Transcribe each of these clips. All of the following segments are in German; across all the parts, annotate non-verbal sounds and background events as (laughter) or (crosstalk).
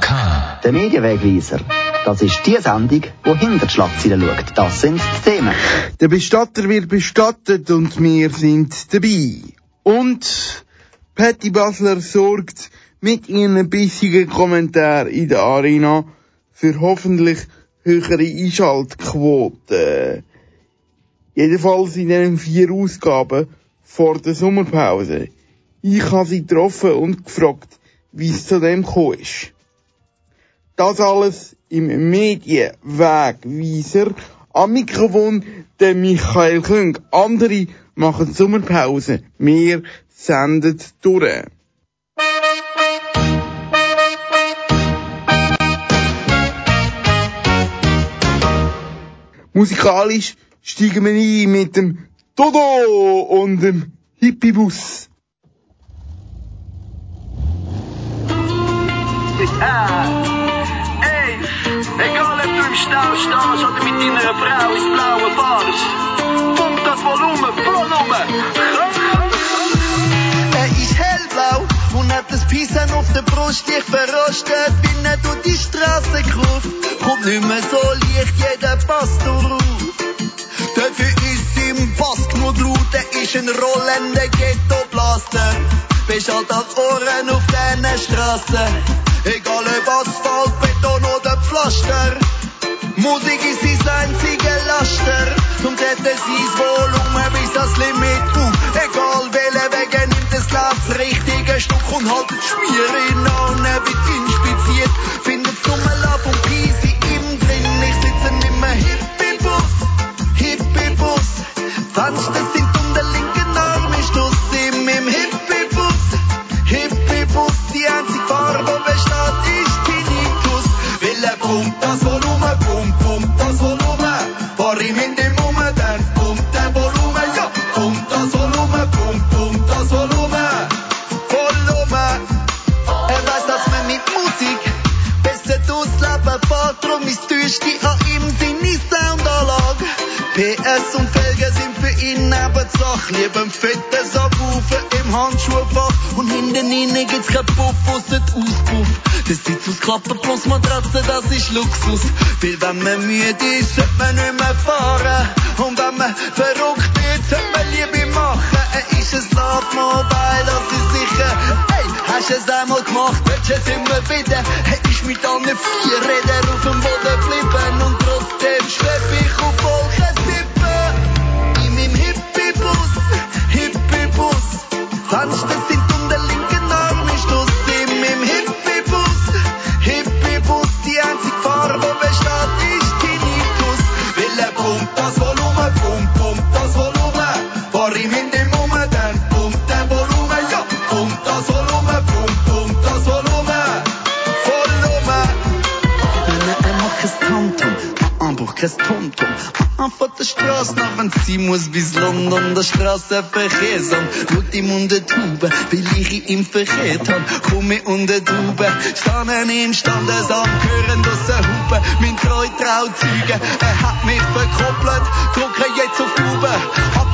K. Der Medienwegweiser. Das ist die Sendung, die hinter die Schlagzeilen schaut. Das sind die Themen. Der Bestatter wird bestattet und wir sind dabei. Und Patty Basler sorgt mit ihren bissigen Kommentaren in der Arena für hoffentlich höhere Einschaltquoten. Jedenfalls in den vier Ausgaben vor der Sommerpause. Ich habe sie getroffen und gefragt, wie es zu dem gekommen ist. Das alles im Medienwegweiser. Am Mikrofon der Michael Küng. Andere machen Sommerpause. Wir senden durch. Musikalisch steigen wir ein mit dem Dodo und dem Hippiebus. Ey, egal ob du im Stau stehst oder mit deiner Frau ins Blaue fahrst, pump das Volumen voll um. Er ist hellblau und hat das Pisan auf der Brust. Ich verrostet, bin er durch die Straße gerufen. Kommt nicht mehr so leicht, jeder passt drauf. Dafür ist im Pass genug laut, er ist ein rollender Ghetto-Blaster. Bist halt als Ohren auf diesen Straßen. Egal ob Asphalt, Beton oder Pflaster. Musik ist sein einziger Laster. Zum Täter sein Volumen bis ans Limit auf. Egal welche Wege nimmt es das richtige Stück und haltet Schmier in an, wird inspiziert. Findet Nummerlauf und ist Luxus. Weil wenn man müde ist, sollte man nicht mehr fahren. Und wenn man verrückt wird, sollte man Liebe machen. Er ist ein Love Mobile, das ist sicher. Hey, hast du es einmal gemacht, willst du es immer wieder? Er ist mit allen vier sie muss bis London, der Straßenverkehrsamt. Schaut ihm unter Tube, weil ich ihn verkehrt hab. Komm ich unter Tube, standen im Standesamt, hören das Hupen, mein treu Trauzeuge. Er hat mich verkoppelt, drücke jetzt auf Tube,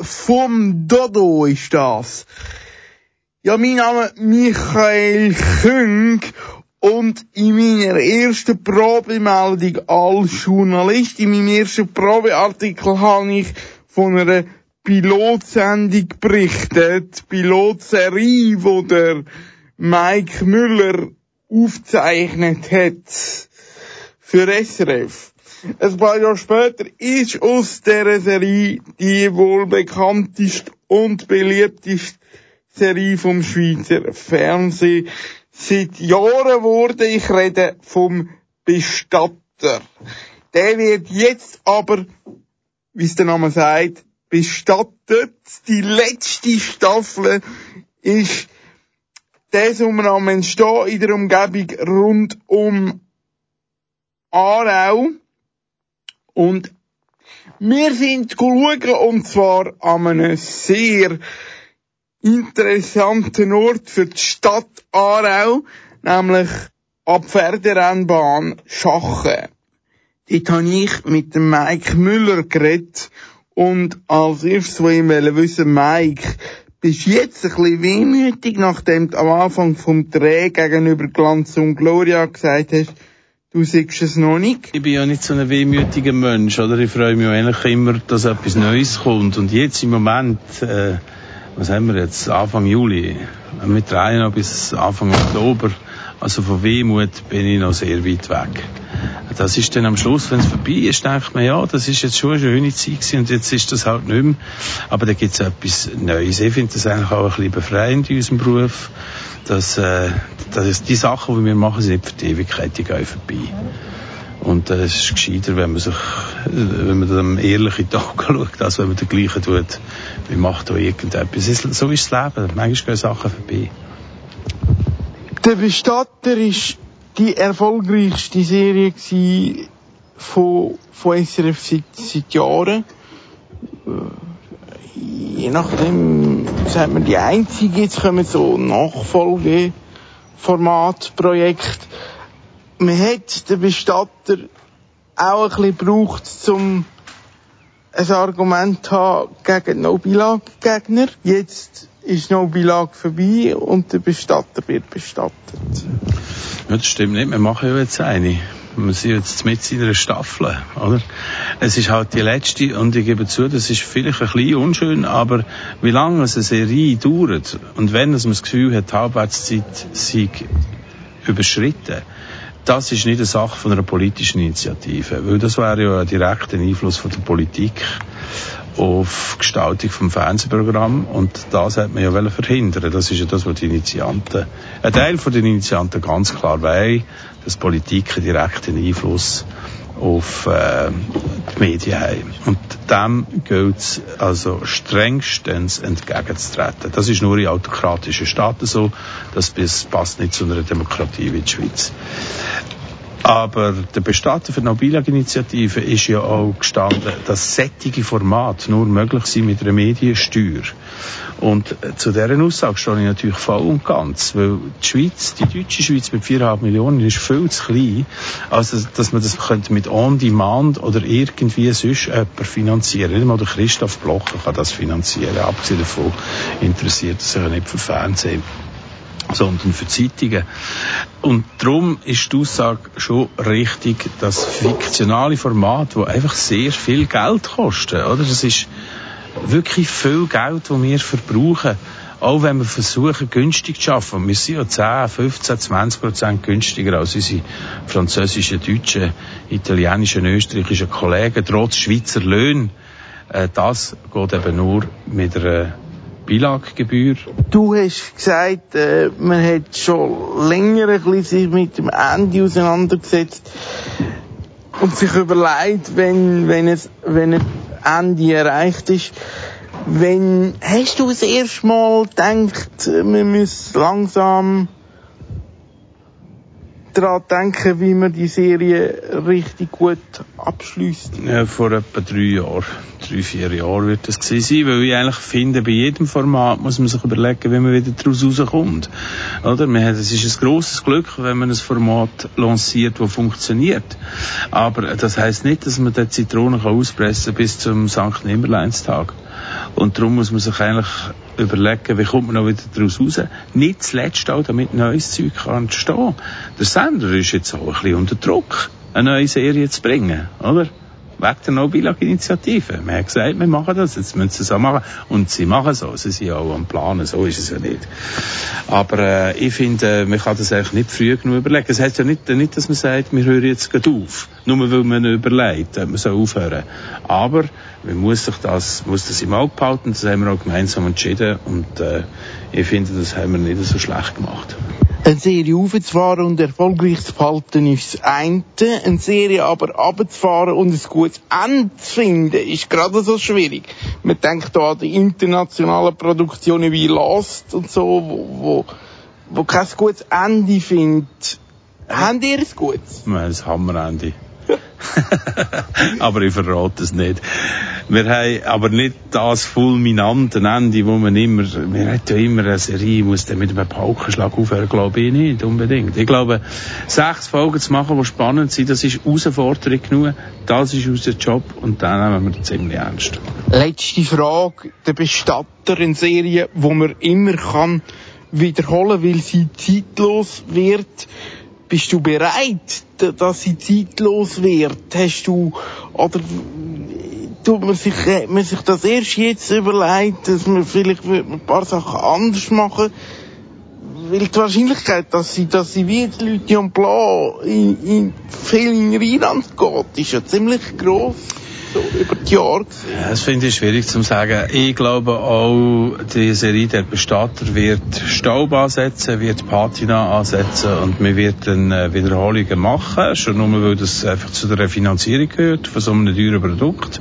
Vom Dodo ist das. Ja, mein Name ist Michael Küng und in meiner ersten Probemeldung als Journalist, in meinem ersten Probeartikel habe ich von einer Pilotsendung berichtet, Pilotserie, wo der Mike Müller aufgezeichnet hat für SRF. Ein paar Jahre später ist aus dieser Serie die wohl bekannteste und beliebteste Serie vom Schweizer Fernsehen seit Jahren geworden. Ich rede vom Bestatter. Der wird jetzt aber, wie es der Name sagt, bestattet. Die letzte Staffel ist der Sommer am Entstehen in der Umgebung rund um Aarau. Und wir sind schauen, und zwar an einem sehr interessanten Ort für die Stadt Aarau, nämlich ab Pferderennbahn Schachen. Dort habe ich mit dem Mike Müller geredet und als erstes wollte ich wissen, Mike, bist jetzt ein bisschen wehmütig, nachdem du am Anfang vom Dreh gegenüber Glanz und Gloria gesagt hast, du siehst es noch nicht? Ich bin ja nicht so ein wehmütiger Mensch, oder? Ich freue mich eigentlich immer, dass etwas Neues kommt. Und jetzt im Moment, äh, was haben wir jetzt? Anfang Juli. Wir drehen noch bis Anfang Oktober. Also von Wehmut bin ich noch sehr weit weg. Das ist dann am Schluss, wenn es vorbei ist, denkt man, ja, das ist jetzt schon eine schöne Zeit gewesen und jetzt ist das halt nicht mehr. Aber da gibt es etwas Neues. Ich finde das eigentlich auch ein bisschen befreiend in unserem Beruf, dass, äh, dass die Sachen, die wir machen, sind für die Ewigkeit, die gehen vorbei. Und äh, es ist gescheiter, wenn man sich, wenn man dem ehrlichen Tag (laughs) schaut, als wenn man den gleichen tut, wie macht da irgendetwas. So ist das Leben. Manchmal gehen Sachen vorbei. Der Bestatter ist die erfolgreichste Serie von, von SRF seit, seit Jahren. Äh, Je nachdem, sagt man die einzige, jetzt kommen so Nachfolgeformatprojekte. Man hat den Bestatter auch ein bisschen gebraucht, um ein Argument zu haben gegen No-Bilag-Gegner. Jetzt ist No-Bilag vorbei und der Bestatter wird bestattet. Ja, das stimmt nicht. Wir machen ja jetzt eine. Wir sind jetzt mit in einer Staffel, oder? Es ist halt die letzte und ich gebe zu, das ist vielleicht ein bisschen unschön, aber wie lange eine Serie dauert und wenn man das Gefühl hat, die Halbwertszeit sei überschritten, das ist nicht eine Sache von einer politischen Initiative, weil das wäre ja ein direkter Einfluss von der Politik auf die Gestaltung vom Fernsehprogramm und das hat man ja verhindern. Das ist ja das, was die Initianten, ein Teil von den Initianten ganz klar weiß, dass Politik einen direkten Einfluss auf äh, die Medien haben. Und dem gilt es also strengstens entgegenzutreten. Das ist nur in autokratischen Staaten so, das passt nicht zu einer Demokratie wie die Schweiz. Aber der Bestatter für die Nobilag-Initiative ist ja auch gestanden, dass sättige Format nur möglich sind mit einer Mediensteuer. Und zu dieser Aussage stehe ich natürlich voll und ganz, weil die Schweiz, die deutsche Schweiz mit 4,5 Millionen ist viel zu klein, also dass man das könnte mit On-Demand oder irgendwie sonst jemand finanzieren. Nicht mal der Christoph Blocher kann das finanzieren. Abgesehen davon interessiert er sich nicht für Fernsehen sondern für Zeitungen. Und darum ist die Aussage schon richtig, dass fiktionale Formate, die einfach sehr viel Geld kosten, oder? Das ist wirklich viel Geld, das wir verbrauchen. Auch wenn wir versuchen, günstig zu arbeiten. Wir sind ja 10, 15, 20 Prozent günstiger als unsere französischen, deutschen, italienischen, österreichischen Kollegen, trotz Schweizer Löhnen. Äh, das geht eben nur mit einer Bilaggebühr. Du hast gesagt, äh, man hat schon länger ein bisschen sich mit dem Ende auseinandergesetzt und sich überlegt, wenn, wenn es, wenn ein Ende erreicht ist, wenn, hast du das erste Mal gedacht, man muss langsam daran denken, wie man die Serie richtig gut abschließt? Ja, vor etwa drei Jahren, drei, vier Jahren wird das gewesen sein, weil ich eigentlich finde, bei jedem Format muss man sich überlegen, wie man wieder daraus rauskommt. Oder? Man hat, es ist ein grosses Glück, wenn man ein Format lanciert, das funktioniert. Aber das heißt nicht, dass man die Zitrone auspressen kann bis zum St. Nimmerleinstag. Und darum muss man sich eigentlich überlegen, wie kommt man noch wieder daraus raus. Nicht zuletzt auch, damit neues Zeug kann entstehen. Der Sender ist jetzt auch ein bisschen unter Druck, eine neue Serie zu bringen, oder? Wegen der No-Billag-Initiative. Man hat gesagt, wir machen das, jetzt müssen sie es auch machen. Und sie machen so, sie sind auch am Planen, so ist es ja nicht. Aber äh, ich finde, äh, man kann das eigentlich nicht früh genug überlegen. Das heisst ja nicht, nicht, dass man sagt, wir hören jetzt gerade auf, nur weil man überlegt, man soll aufhören. Aber man muss sich das, muss das im Auge behalten, das haben wir auch gemeinsam entschieden und äh, ich finde, das haben wir nicht so schlecht gemacht. Eine Serie aufzufahren und erfolgreich zu behalten ist das eine. Eine Serie aber runterzufahren und ein gutes Ende zu finden, ist gerade so schwierig. Man denkt da an die internationalen Produktionen wie Lost und so, wo, wo, wo kein gutes Ende findet. Habt ihr ein gutes? Wir haben ein Hammerende. (laughs) aber ich verrate es nicht. Wir haben aber nicht das fulminante Ende, wo man immer, wir haben ja immer eine Serie, muss mit einem Paukenschlag aufhören, glaube ich nicht unbedingt. Ich glaube, sechs Folgen zu machen, die spannend sind, das ist Herausforderung genug, das ist unser Job und dann nehmen wir das ziemlich ernst. Letzte Frage. Der Bestatter in Serie, wo man immer kann wiederholen, weil sie zeitlos wird. Bist du bereit, dass sie zeitlos wird? Hast du, oder tut man sich, hat man sich das erst jetzt überlegt, dass man vielleicht ein paar Sachen anders machen? Weil die Wahrscheinlichkeit, dass sie, dass sie wie die Leute am Plan in, in viel in Rheinland geht, ist ja ziemlich gross. Über die Jahre gesehen. Ja, Das finde ich schwierig zu sagen. Ich glaube auch, die Serie der Bestatter wird Staub ansetzen, wird Patina ansetzen und wir werden äh, Wiederholungen machen, schon nur weil das einfach zu der Finanzierung gehört von so einem teuren Produkt.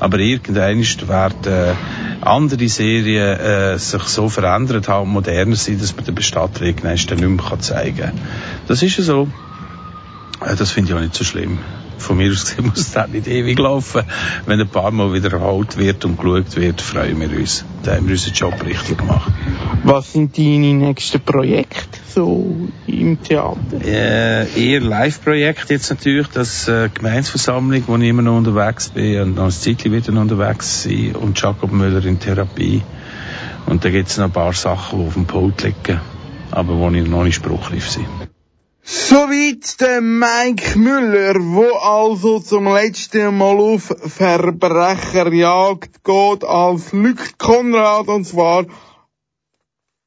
Aber irgendwann werden äh, andere Serien äh, sich so verändert haben, moderner sind, dass man den Bestatter irgendwann nicht mehr zeigen kann. Das ist ja so. Äh, Das finde ich auch nicht so schlimm. Von mir aus gesehen muss das nicht ewig laufen. Wenn ein paar Mal wiederholt wird und geschaut wird, freuen wir uns. Da haben wir unseren Job richtig gemacht. Was sind deine nächsten Projekte so im Theater? Äh, eher Live-Projekt jetzt natürlich, das äh, Gemeinsversammlung, wo ich immer noch unterwegs bin und noch ein Zeitchen wieder unterwegs sein und Jakob Müller in Therapie. Und da gibt es noch ein paar Sachen, die auf dem Pult liegen, aber wo ich noch nicht spruchreif sind. Soweit der Mike Müller, wo also zum letzten Mal auf Verbrecherjagd geht als Luc Konrad und zwar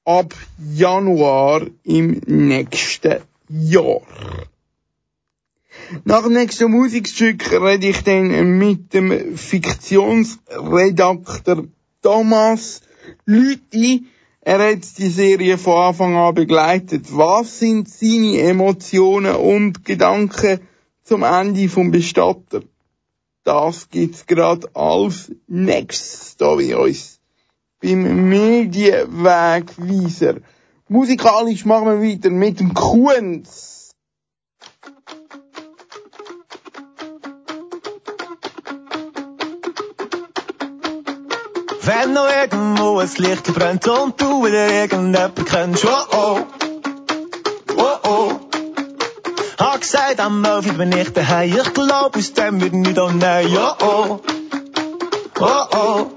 ab Januar im nächsten Jahr. Nach dem nächsten Musikstück rede ich dann mit dem Fiktionsredakteur Thomas Lüthi. Er hat die Serie von Anfang an begleitet. Was sind seine Emotionen und Gedanken zum Ende vom Bestatter? Das gibt's gerade als nächstes da bei uns beim Medienwegweiser. Musikalisch machen wir weiter mit dem Kunz. Wenn noch irgendwo ein Licht brennt und du wieder irgendjemand kennst, oh oh, oh oh. Hab gesagt, am 11 Uhr bin ich daheim, ich glaub, aus dem wird nicht oh nein, oh oh, oh oh.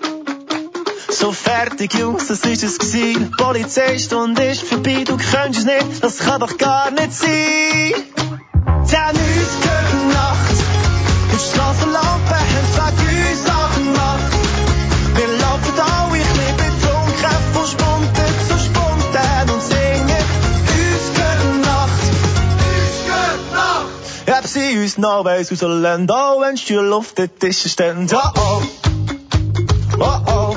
So fertig, Jungs, das ist es gewesen. Polizeistunde ist vorbei, du könntest es nicht, das kann doch gar nicht sein. Zehn Uhr gegen Nacht, die Straßenlampen haben noch weiss rauslassen, auch wenn Stühle auf den Tischen stehen. Oh oh, oh oh.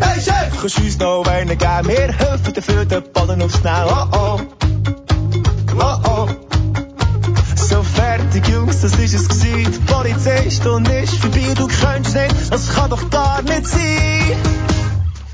Hey Chef, kannst du uns noch einen geben? Wir helfen dafür, den Ballen aufs Schnell. Oh oh, oh oh. So fertig, Jungs, das ist es gewesen. Die Polizeistunde ist vorbei, du könntest nicht, das kann doch gar nicht sein.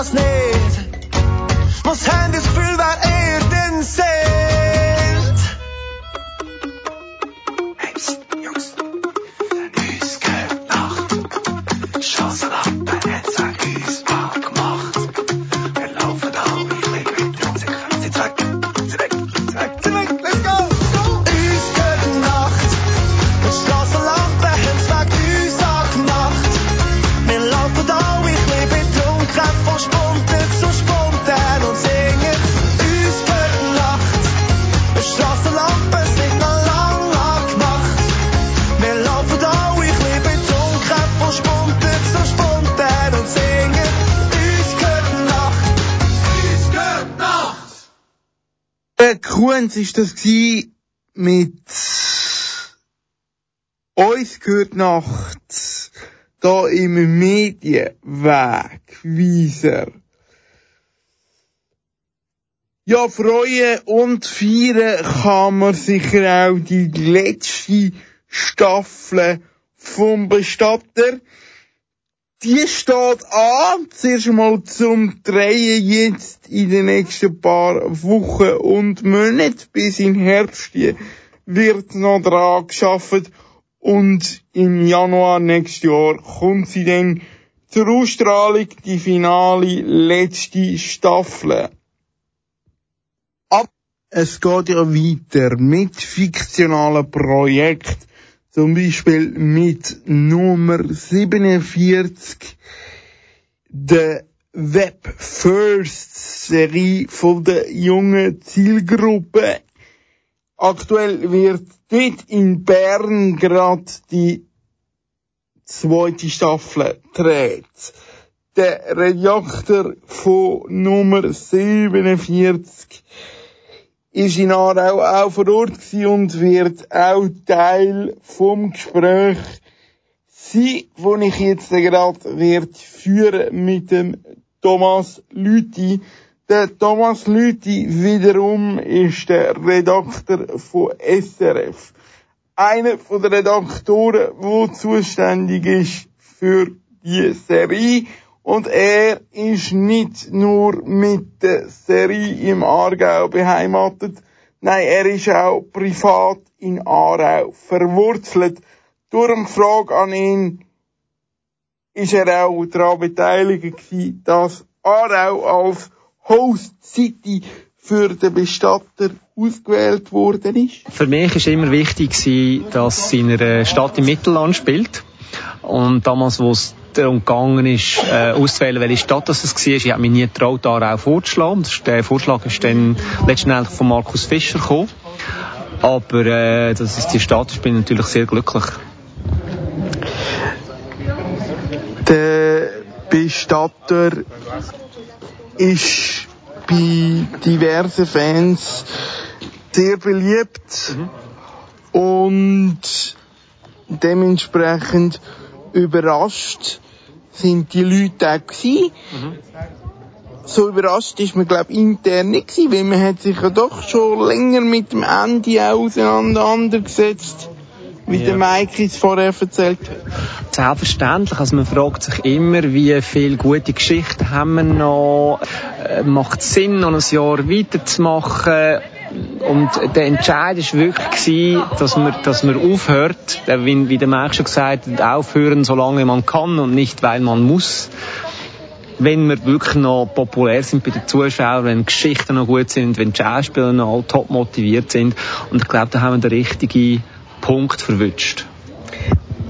das nicht. Muss haben das Gefühl, wer ihr denn seht. Hey, pst, Jungs. Uns gehört Nacht. Chance ab, Kunz ist das gsi mit uns gehört Nacht da im Medienwegweiser. Ja, freuen und feiern kann man sicher auch die letzte Staffel vom Bestatter. Die steht an, zuerst mal zum Drehen jetzt in den nächsten paar Wochen und Monaten. Bis in Herbst wird noch dran geschafft. Und im Januar nächstes Jahr kommt sie dann zur Ausstrahlung, die finale letzte Staffel. Ab. Es geht ja weiter mit fiktionalen Projekten, zum Beispiel mit Nummer 47, der Web First Serie von der jungen Zielgruppe. Aktuell wird dort in Bern gerade die zweite Staffel gedreht. Der Redakteur von Nummer 47 ist in Aarau auch vor Ort und wird auch Teil vom Gespräch sein, wo ich jetzt gerade wird führen mit dem Thomas Lüthi. Der Thomas Lüthi wiederum ist der Redakteur von SRF. Einer von den Redaktoren, der zuständig ist für die Serie. Und er ist nicht nur mit der Serie im Aargau beheimatet, nein, er ist auch privat in Aarau verwurzelt. Durch eine Frage an ihn ist er auch daran beteiligt dass Aarau als Host City für den Bestatter ausgewählt worden ist. Für mich ist immer wichtig, dass es in einer Stadt im Mittelland spielt. Und damals, wo es darum gegangen ist, äh, auszuwählen, welche Stadt das es war, ich habe mich nie getraut, da auch vorzuschlagen. Der Vorschlag ist dann letztendlich von Markus Fischer gekommen. Aber äh, das ist die Stadt, ich bin natürlich sehr glücklich. Der Bestatter ist bei diversen Fans sehr beliebt und dementsprechend überrascht sind die Leute auch gewesen. So überrascht ist man, glaube intern nicht gewesen, weil man hat sich ja doch schon länger mit dem Ende auch auseinandergesetzt, wie Ja. der Mike es vorher erzählt hat. Selbstverständlich. Also man fragt sich immer, wie viele gute Geschichten haben wir noch. Äh, Macht es Sinn, noch ein Jahr weiterzumachen? Und der Entscheid war wirklich, gewesen, dass man, dass man aufhört, äh, wie, wie der Mensch schon gesagt hat, aufhören, solange man kann und nicht, weil man muss. Wenn wir wirklich noch populär sind bei den Zuschauern, wenn Geschichten noch gut sind, wenn Schauspieler noch top motiviert sind. Und ich glaube, da haben wir den richtigen Punkt verwünscht.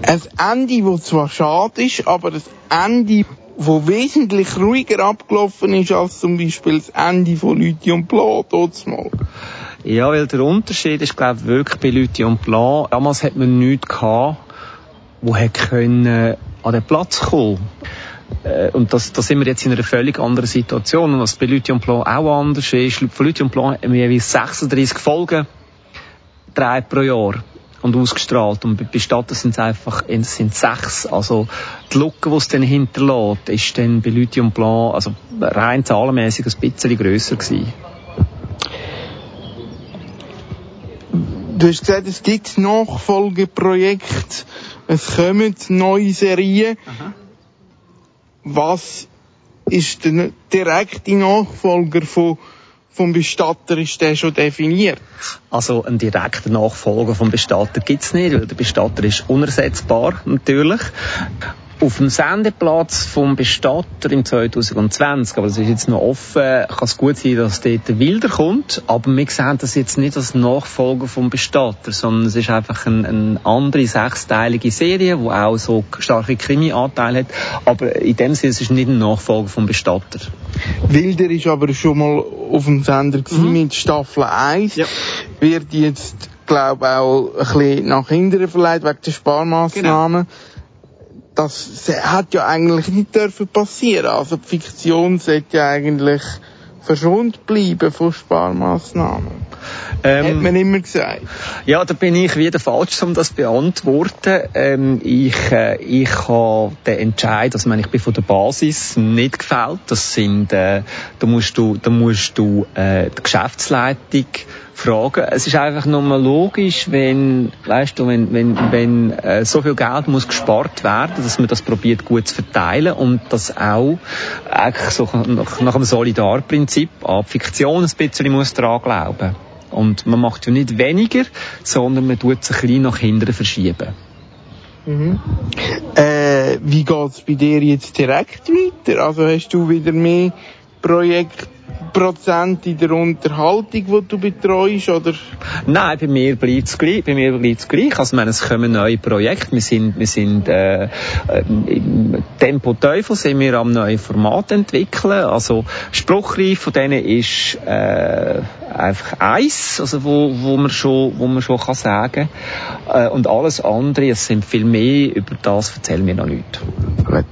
Ein Ende, das zwar schade ist, aber ein Ende, wo wesentlich ruhiger abgelaufen ist als zum Beispiel das Ende von Lüthi und Blau, mal. Ja, weil der Unterschied ist, glaube ich, wirklich bei Lüthi und Plan. Damals hat man nichts gehabt, wo hätte können an den Platz kommen. Äh, Und das, da sind wir jetzt in einer völlig anderen Situation. Und was bei Lüthi und Plan auch anders ist, von Lüthi und Plan haben wir jeweils 36 Folgen, drei pro Jahr und ausgestrahlt. Und bei Bestatter sind es einfach es sind sechs. Also die Lücke, die es dann hinterlässt, ist dann bei und Plan also rein zahlenmäßig ein bisschen grösser gewesen. Du hast gesagt, es gibt Nachfolgeprojekte, es kommen neue Serien. Was ist der direkte Nachfolger von, vom Bestatter? Ist der schon definiert? Also einen direkten Nachfolger vom Bestatter gibt's nicht, weil der Bestatter ist unersetzbar, natürlich. Auf dem Sendeplatz vom Bestatter im 2020, aber das ist jetzt noch offen, kann es gut sein, dass dort der Wilder kommt, aber wir sehen das jetzt nicht als Nachfolger vom Bestatter, sondern es ist einfach eine, eine andere sechsteilige Serie, die auch so starke Krimi-Anteile hat, aber in dem Sinne es ist nicht ein Nachfolger vom Bestatter. Wilder ist aber schon mal auf dem Sender mhm. mit Staffel 1. Ja. Wird jetzt, glaube ich, auch ein bisschen nach hinten verleiht wegen der Sparmaßnahmen. Genau das hat ja eigentlich nicht dürfen passieren. Also die Fiktion sollte ja eigentlich verschont bleiben von Sparmaßnahmen. Ähm, Hat man immer gesagt. Ja, da bin ich wieder falsch, um das zu beantworten. Ähm, ich, äh, ich habe den Entscheid, also ich bin von der Basis nicht gefällt. Das sind, äh, da musst du, da musst du äh, die Geschäftsleitung fragen. Es ist einfach nur mal logisch, wenn, weißt du, wenn, wenn, wenn äh, so viel Geld muss gespart werden, dass man das probiert gut zu verteilen und das auch eigentlich so nach, nach einem Solidarprinzip an Fiktion ein bisschen muss dran glauben. Und man macht ja nicht weniger, sondern man tut sich ein bisschen nach hinten verschieben. Mhm. Äh, wie geht's bei dir jetzt direkt weiter? Also hast du wieder mehr Projekte Prozent in der Unterhaltung, die du betreust, oder? Nein, bei mir bleibt es gleich. Bei mir bleibt es gleich. Also, ich meine, es kommen neue Projekte. Wir sind, wir sind, äh, im Tempo Teufel sind wir am neuen Format entwickeln. Also, spruchreif von denen ist, äh, einfach eins, also, wo, wo man schon, wo man schon kann sagen. Äh, und alles andere, es sind viel mehr, über das erzählen wir noch nicht. Gut.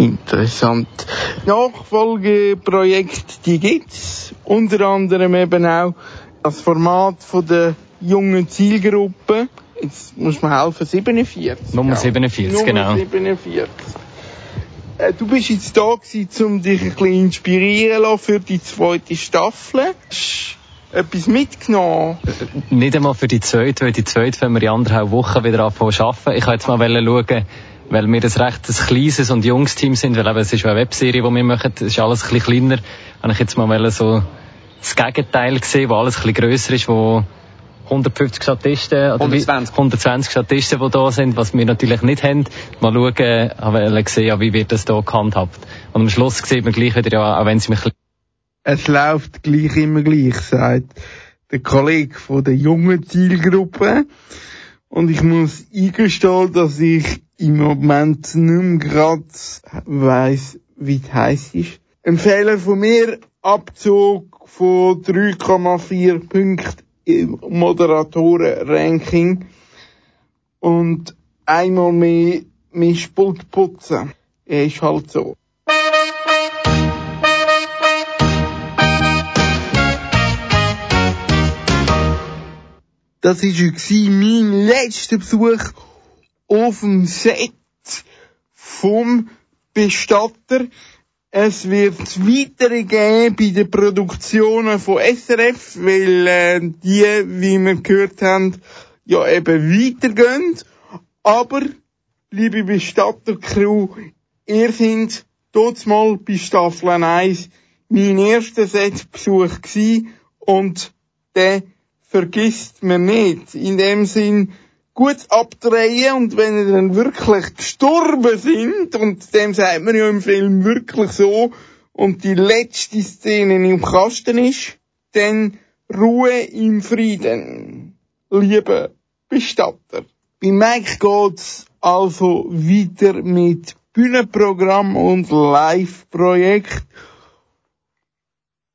Interessant. Nachfolgeprojekte, die gibt's. Unter anderem eben auch das Format von der jungen Zielgruppe. Jetzt muss man helfen, 47. Nummer 47, Nummer genau. 47. Äh, du bist jetzt da gewesen, um dich ein bisschen inspirieren lassen für die zweite Staffel. Hast du etwas mitgenommen? Nicht einmal für die zweite, weil die zweite, wenn wir in anderthalb Wochen wieder anfangen zu arbeiten. Ich wollte jetzt mal schauen, weil wir ein recht ein kleines und junges Team sind, weil eben, es ist eine Webserie, die wir machen, es ist alles ein bisschen kleiner, habe ich jetzt mal so das Gegenteil gesehen, wo alles ein bisschen grösser ist, wo 150 Statisten oder 120. 120 Statisten, die da sind, was wir natürlich nicht haben. Mal schauen, aber sehen, wie wird das hier gehandhabt. Und am Schluss sieht man gleich wieder, ja, auch wenn sie mich Es läuft gleich immer gleich, sagt der Kollege von der jungen Zielgruppe. Und ich muss eingestehen, dass ich im Moment nicht mehr gerade weiss, wie das heisst ist. Ein Fehler von mir, Abzug von 3,4 Punkten im Moderatoren-Ranking und einmal mehr Mischpult putzen. Er ist halt so. Das war mein letzter Besuch auf dem Set vom Bestatter. Es wird weitere geben bei den Produktionen von SRF, weil äh, die, wie wir gehört haben, ja eben weitergehen. Aber, liebe Bestatter-Crew, ihr seid dort mal bei Staffel 1 mein erster Setbesuch gewesen und der vergisst man nicht. In dem Sinn, gut abdrehen und wenn sie dann wirklich gestorben sind, und dem sagt man ja im Film wirklich so, und die letzte Szene im Kasten ist, dann Ruhe im Frieden. Liebe Bestatter. Bei Mike geht's also weiter mit Bühnenprogramm und Live-Projekt.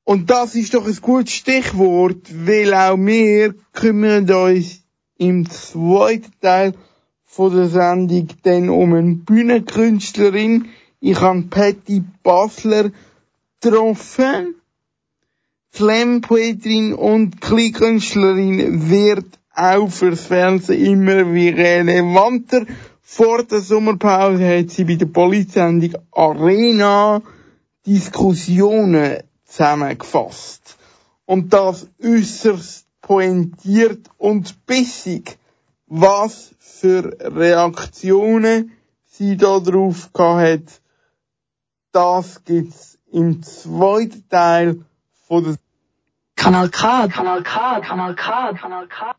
Und das ist doch ein gutes Stichwort, weil auch wir kümmern uns im zweiten Teil von der Sendung dann um eine Bühnenkünstlerin. Ich habe Patty Basler getroffen. Slam-Poetin und Kleinkünstlerin wird auch fürs Fernsehen immer wie relevanter. Vor der Sommerpause hat sie bei der Polizsendung Arena Diskussionen zusammengefasst. Und das äußerst pointiert und bissig, was für Reaktionen sie da drauf gehabt hat. Das gibt's im zweiten Teil von der Kanal K, Kanal K, Kanal K, Kanal K.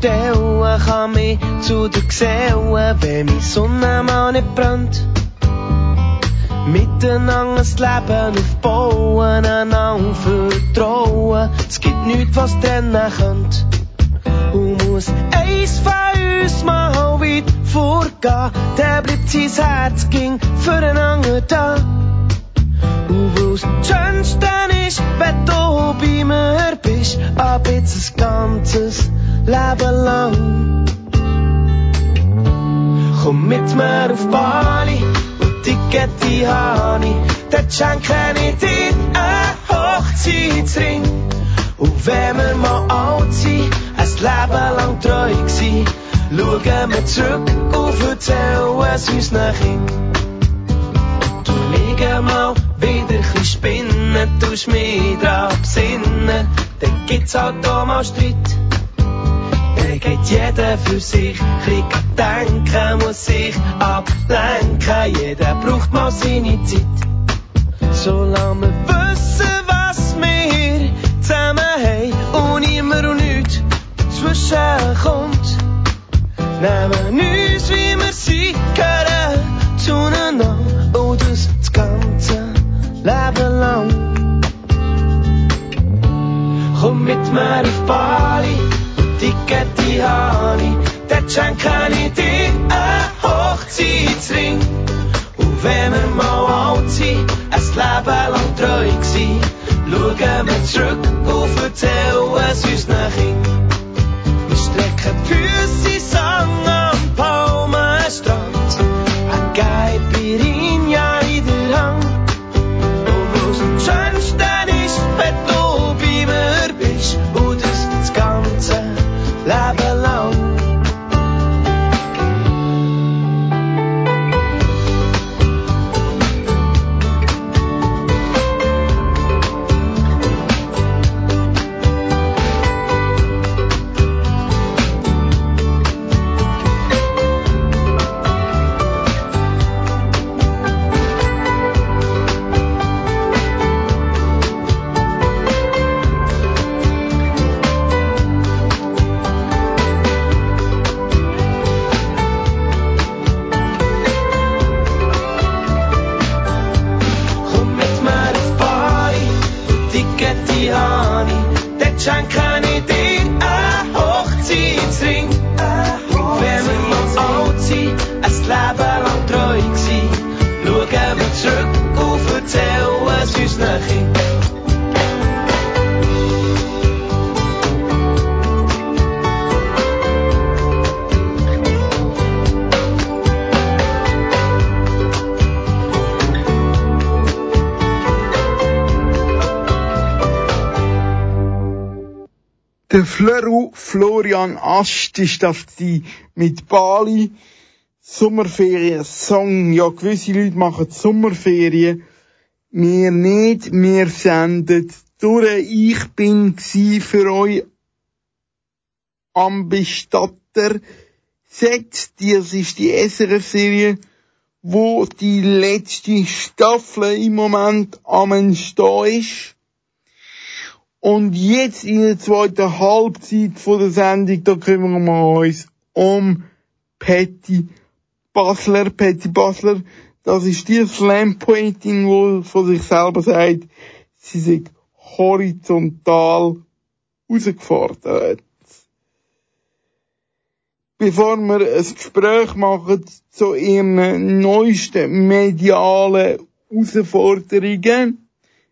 kann mich zu dir sehen, wenn meine Sonne mal nicht brennt. Miteinander das Leben aufbauen, einander vertrauen. Es gibt nichts, was trennen könnte. Und muss eins von uns mal weit vorgehen, der bleibt sein Herz ging füreinander da. Und weil's Schönste ist, wenn du bei mir bist, ab jetzt ein ganzes Leben lang. Komm mit mir auf Bali und Ticket habe ich, dort schenke ich dir einen Hochzeitsring. Und wenn wir mal alt sind, ein Leben lang treu gsi, schauen wir zurück und erzählen es unseren Kindern. Du liegen mal wieder ein bisschen spinnen, tust mich dran besinnen, dann gibt's halt auch mal Streit. Geht jeder für sich, bisschen denken, muss sich ablenken, jeder braucht mal seine Zeit. Solange wir wissen, was wir zusammen haben und immer und nichts dazwischen kommt, nehmen uns, wie wir sind, gehören zueinander und das das ganze Leben lang. Komm mit mir auf Bali die ich, dort schenke ich dir einen Hochzeitsring. Und wenn wir mal alt sind, ein Leben lang treu gsi, schauen wir zurück und erzählen es unseren Kindern. Der Fleru Florian Ast ist das gewesen mit Bali. Sommerferien, Song. Ja, gewisse Leute machen Sommerferien. Wir nicht. Wir senden durch. Ich bin für euch am Bestatter Set. Das ist die SRF-Serie, wo die letzte Staffel im Moment am Entstehen ist. Und jetzt in der zweiten Halbzeit von der Sendung, da kümmern wir uns um Patty Basler. Patty Basler, das ist die Slam-Poetin, die von sich selber sagt, sie sei horizontal herausgefordert. Bevor wir ein Gespräch machen zu ihren neuesten medialen Herausforderungen,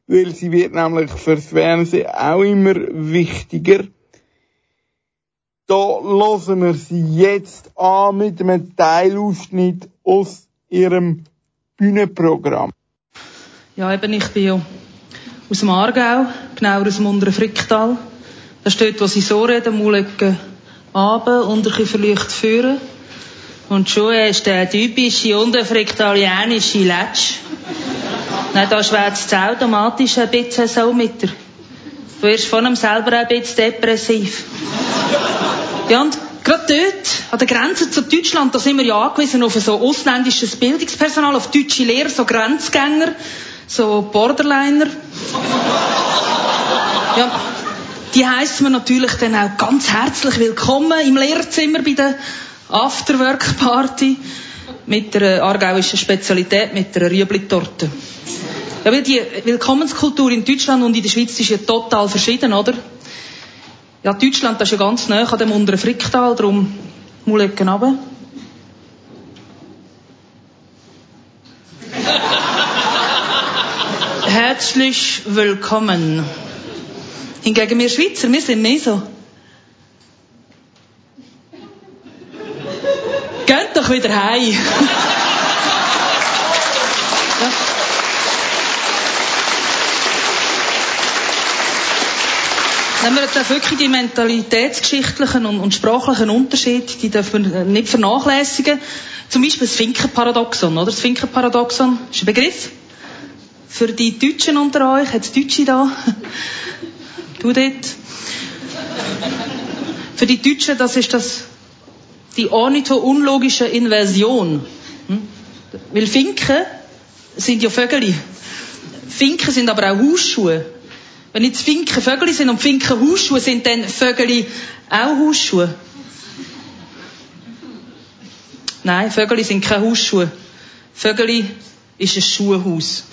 weil sie wird nämlich fürs Fernsehen auch immer wichtiger. Da hören wir sie jetzt an mit einem Teilausschnitt aus ihrem Bühnenprogramm. Ja, eben, ich bin ja aus dem Aargau, genauer aus dem unteren Fricktal. Da steht, wo sie so reden, Mulegen runter und ein bisschen verleuchtet führen. Und schon ist der typische unterfriktalianische Letsch. Nein, da schwätzt es automatisch ein bisschen so mit dir. Du wirst von ihm selber ein bisschen depressiv. Ja, und gerade dort, an der Grenze zu Deutschland, da sind wir ja angewiesen auf so ausländisches Bildungspersonal, auf deutsche Lehrer, so Grenzgänger, so Borderliner. Ja, Die heissen wir natürlich dann auch ganz herzlich willkommen im Lehrzimmer bei der Afterwork-Party mit der aargauischen Spezialität, mit der Rüebli-Torte. Ja, weil die Willkommenskultur in Deutschland und in der Schweiz ist ja total verschieden, oder? Ja, Deutschland, das ist ja ganz nah an dem unteren Fricktal, darum Mulecken runter. (laughs) Herzlich willkommen. Hingegen wir Schweizer, wir sind mehr so. Geht doch wieder heim. (laughs) Wenn wir auch wirklich die mentalitätsgeschichtlichen und, und sprachlichen Unterschiede, die dürfen wir nicht vernachlässigen. Zum Beispiel das Finkenparadoxon, oder? Das Finkenparadoxon ist ein Begriff. Für die Deutschen unter euch, jetzt Deutsche da. (laughs) Du dort. Für die Deutschen, das ist das, die ornitho-unlogische Inversion. Hm? Weil Finken sind ja Vögel. Finken sind aber auch Hausschuhe. Wenn jetzt Finken Vögel sind und Finken Hausschuhe sind, dann Vögel auch Hausschuhe. Nein, Vögel sind keine Hausschuhe. Vögel ist ein Schuhhaus.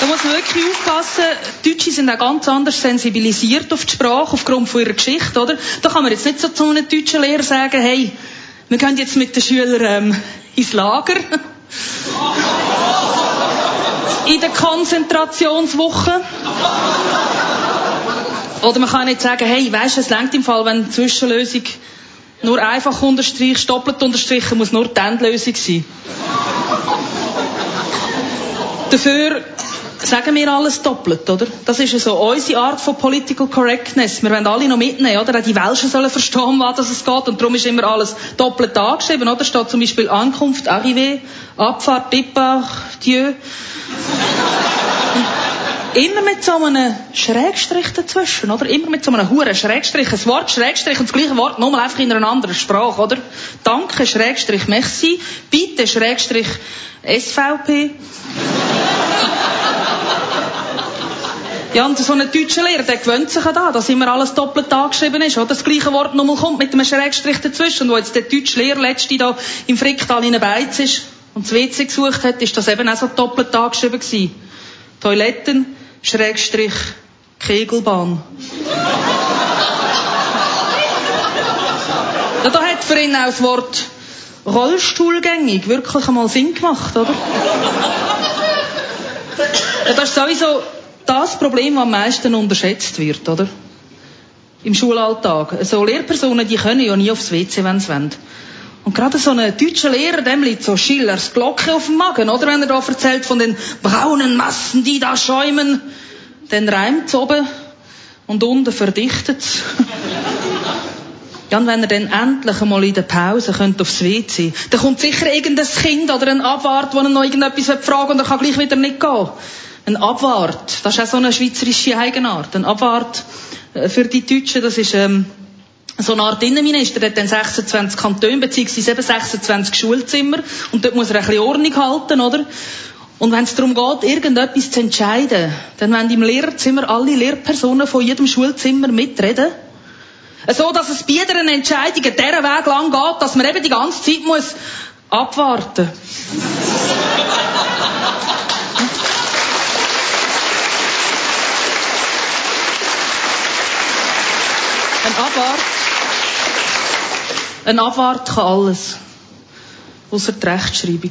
Da muss man Die Deutschen sind auch ganz anders sensibilisiert auf die Sprache, aufgrund von ihrer Geschichte, oder? Da kann man jetzt nicht so zu einem deutschen Lehrer sagen, hey, wir gehen jetzt mit den Schülern ähm, ins Lager. In der Konzentrationswoche. Oder man kann nicht sagen, hey, weisst du, es längt im Fall, wenn die Zwischenlösung nur einfach unterstreichst, doppelt unterstrichen, muss nur die Endlösung sein. Dafür sagen wir alles doppelt, oder? Das ist ja so unsere Art von Political Correctness. Wir wollen alle noch mitnehmen, oder? Auch die Welschen sollen verstehen, was es geht. Und darum ist immer alles doppelt angeschrieben, oder? Steht zum Beispiel Ankunft, Arrivé, Abfahrt, Départ, Dieu. Immer mit so einem Schrägstrich dazwischen, oder? Immer mit so einem huren Schrägstrich. Ein Wort, Schrägstrich und das gleiche Wort, nur einfach in einer anderen Sprache, oder? Danke, Schrägstrich, merci. Bitte, Schrägstrich, SVP. Ja, und so ein deutscher Lehrer, der gewöhnt sich an das, dass immer alles doppelt angeschrieben ist, oder? Das gleiche Wort nochmal kommt mit einem Schrägstrich dazwischen. Und wo jetzt der deutsche Lehrer letzte da im Fricktal in Beiz ist und das WC gesucht hat, ist das eben auch so doppelt angeschrieben gewesen. Toiletten, Schrägstrich, Kegelbahn. ja, da hat für ihn auch das Wort Rollstuhlgängig wirklich einmal Sinn gemacht, oder? Ja, das ist sowieso das Problem, das am meisten unterschätzt wird, oder? Im Schulalltag. So Lehrpersonen, die können ja nie aufs WC, wenn sie wollen. Und gerade so ein deutscher Lehrer, dem liegt so Schillers Glocke auf dem Magen, oder? Wenn er da erzählt von den braunen Massen, die da schäumen, dann reimt oben und unten verdichtet's. (laughs) Ja, und wenn er dann endlich einmal in der Pause könnte aufs WC, dann kommt sicher irgendein Kind oder ein Abwart, der noch irgendetwas fragen und er kann gleich wieder nicht gehen. Ein Abwart, das ist auch so eine schweizerische Eigenart. Ein Abwart äh, für die Deutschen, das ist ähm, so eine Art Innenminister, der hat dann 26 Kantone, beziehungsweise eben 26 Schulzimmer und dort muss er ein bisschen Ordnung halten, oder? Und wenn es darum geht, irgendetwas zu entscheiden, dann wollen im Lehrerzimmer alle Lehrpersonen von jedem Schulzimmer mitreden. So, dass es bei jeder Entscheidung dieser Weg lang geht, dass man eben die ganze Zeit muss abwarten. Ein Abwart, ein Abwart kann alles. Außer die Rechtschreibung.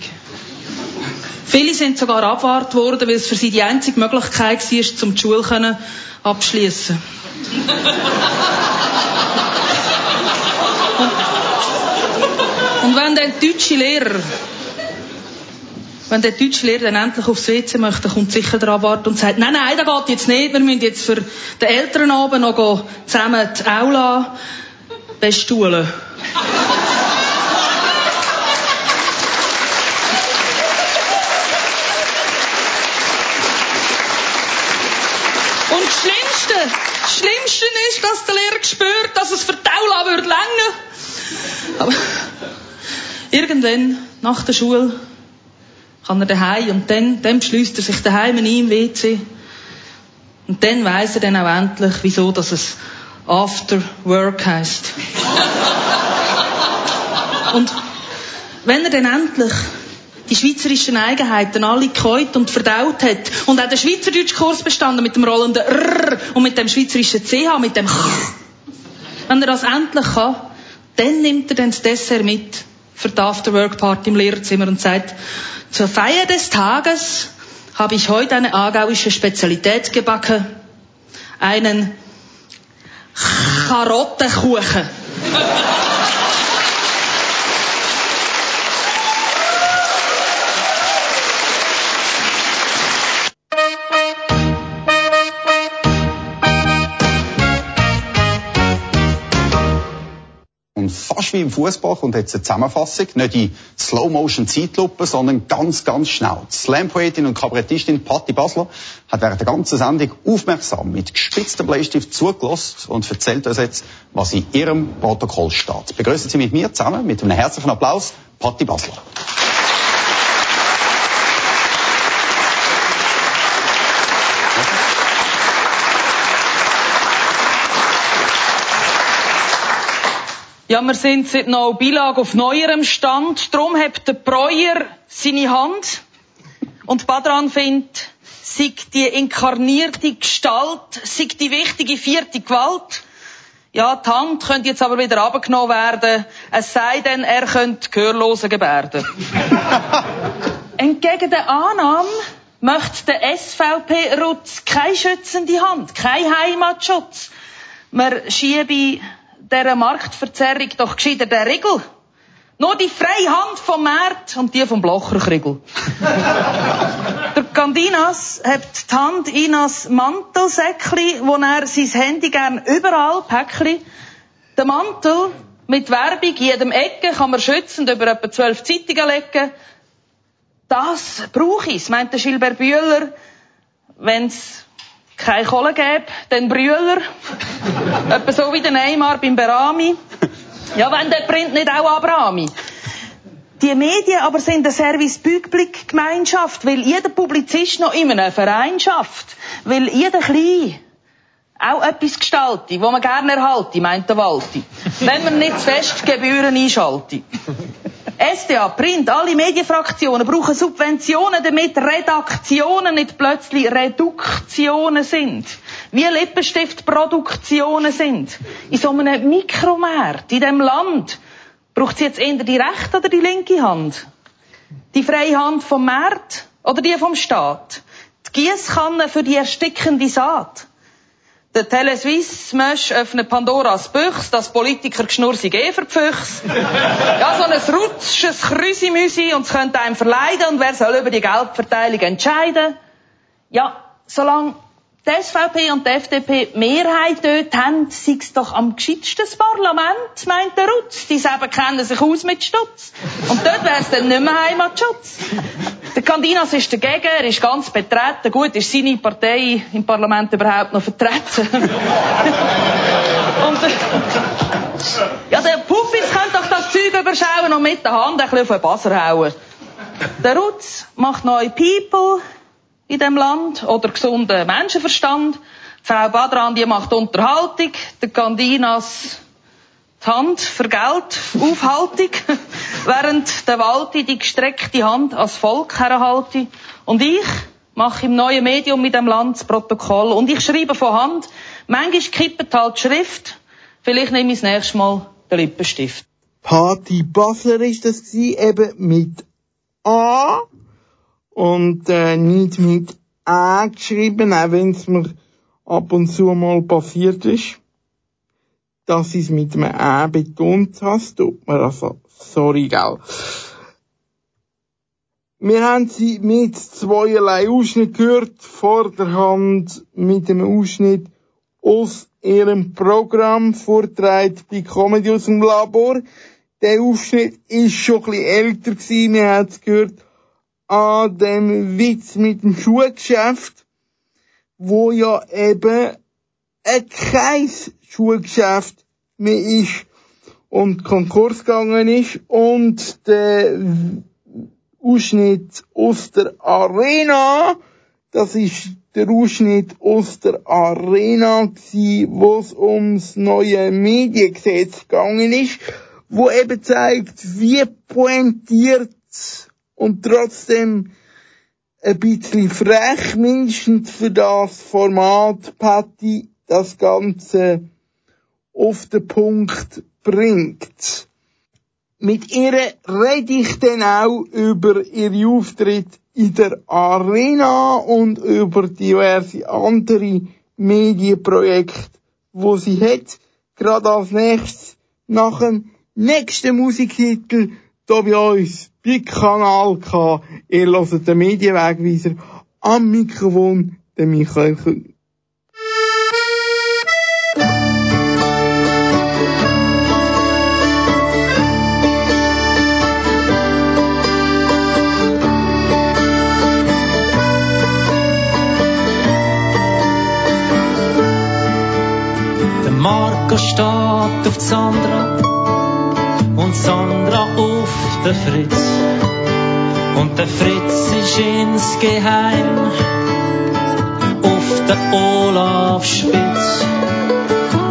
Viele sind sogar abwart worden, weil es für sie die einzige Möglichkeit war, um die Schule abschließen. Und wenn der deutsche Lehrer, wenn der deutsche Lehrer dann endlich aufs WC möchte, kommt sicher der Abwart und sagt, nein, nein, das geht jetzt nicht, wir müssen jetzt für den Elternabend noch zusammen die Aula bestuhlen. Und das Schlimmste, ist, dass der Lehrer spürt, dass es für die Aula würde länger. Aber Irgendwann, nach der Schule, kann er daheim und dann, dann beschließt er sich daheim ein im WC. Und dann weiss er dann auch endlich, wieso dass es After Work heisst. (laughs) und wenn er dann endlich die schweizerischen Eigenheiten alle gekäut und verdaut hat und auch den Schweizerdeutschkurs bestanden mit dem rollenden R und mit dem schweizerischen CH, mit dem Ch. Wenn er das endlich kann, dann nimmt er dann das Dessert mit für die Afterwork-Party im Lehrerzimmer und sagt, zur Feier des Tages habe ich heute eine aargauische Spezialität gebacken. Einen Karottenkuchen. (laughs) fast wie im Fußball kommt jetzt eine Zusammenfassung, nicht in Slow-Motion-Zeitlupe, sondern ganz, ganz schnell. Die Slam-Poetin und Kabarettistin Patti Basler hat während der ganzen Sendung aufmerksam mit gespitztem Bleistift zugelassen und erzählt uns jetzt, was in ihrem Protokoll steht. Begrüßen Sie mit mir zusammen mit einem herzlichen Applaus Patti Basler. Ja, wir sind seit noch Beilage auf neuerem Stand. Darum hat der Breuer seine Hand. Und Badran findet, sei die inkarnierte Gestalt, sei die wichtige vierte Gewalt. Ja, die Hand könnte jetzt aber wieder abgenommen werden, es sei denn, er könnte Gehörlose gebärden. (laughs) Entgegen der Annahme möchte der SVP-Rutz keine schützende Hand, kein Heimatschutz. Man schiebe dieser Marktverzerrung doch gescheiter den Riegel. Nur die freie Hand vom Markt und die vom Blocherkriegel. (laughs) der Candinas hat die Hand in das Mantelsäckli, wo er sein Handy gern überall Päckli. Der Mantel mit Werbung, in jedem Ecke kann man schützend über etwa zwölf Zeitungen legen. Das brauche ich, meint der Gilbert Bühler, wenn's keine Kohle gäbe, dann Brühler. (laughs) Etwa so wie der Neymar beim Berami. Ja, wenn der Print nicht auch Abrami. Die Medien aber sind eine Service-Büblick-Gemeinschaft, weil jeder Publizist noch in einem Verein schafft. Weil jeder Klein auch etwas gestaltet, wo man gerne erhalte, meint der Walti. Wenn man nicht zu fest Gebühren einschalte. SDA, Print, alle Medienfraktionen brauchen Subventionen, damit Redaktionen nicht plötzlich Reduktionen sind. Wie Lippenstiftproduktionen sind. In so einem Mikromarkt, in dem Land, braucht sie jetzt eher die rechte oder die linke Hand? Die freie Hand vom Markt oder die vom Staat? Die Giesskanne für die erstickende Saat? Der Telesuisse Mösch öffnet Pandoras Büchs, das Politiker geschnursig eh für. Ja, so ein rutsches Krüsimüsi und es könnte einem verleiden und wer soll über die Geldverteilung entscheiden? Ja, solange die SVP und die FDP Mehrheit dort haben, sei es doch am gescheitsten das Parlament, meint der Rutz. Die selber kennen sich aus mit Stutz. Und dort wäre es dann nicht mehr Heimatschutz. Der Candinas ist dagegen, er ist ganz betreten. Gut, ist seine Partei im Parlament überhaupt noch vertreten? und, äh, ja, der Puffis könnte doch das Zeug überschauen und mit der Hand ein bisschen auf den Buzzer hauen. Der Rutz macht neue People in dem Land oder gesunden Menschenverstand. Frau Badran, die macht Unterhaltung. Der Candinas die Hand für Geld, Aufhaltung, (laughs) während der Walti die gestreckte Hand als Volk herhalte. Und ich mache im neuen Medium mit dem Land das Protokoll. Und ich schreibe von Hand. Manchmal kippt halt die Schrift. Vielleicht nehme ich das nächste Mal den Lippenstift. Party Basler ist das gewesen, eben mit A und äh, nicht mit A geschrieben, auch wenn es mir ab und zu mal passiert ist dass ich es mit einem Ä betont hast, tut mir also, sorry, gell. Wir haben sie mit zweierlei Ausschnitt gehört, vorderhand mit dem Ausschnitt aus ihrem Programm vortreibt bei Comedy aus dem Labor. Der Ausschnitt ist schon ein bisschen älter gewesen, wir haben es gehört an dem Witz mit dem Schuhgeschäft, wo ja eben ein kein Schuhgeschäft mehr ist. und Konkurs gegangen ist und der Ausschnitt aus der Arena, das ist der Ausschnitt aus der Arena gsi, wo es ums neue Mediengesetz gegangen ist, wo eben zeigt, wie pointiert und trotzdem ein bisschen frech, mindestens für das Format Patty, das Ganze auf den Punkt bringt. Mit ihr rede ich dann auch über ihre Auftritt in der Arena und über diverse andere Medienprojekte, wo sie hat. Gerade als nächstes nach dem nächsten Musiktitel hier bei uns bei Kanal K. Ihr hört den Medienwegweiser am Mikrofon, der Michael Kühn. Marco steht auf Sandra und Sandra auf den Fritz. Und der Fritz ist insgeheim auf den Olaf Spitz.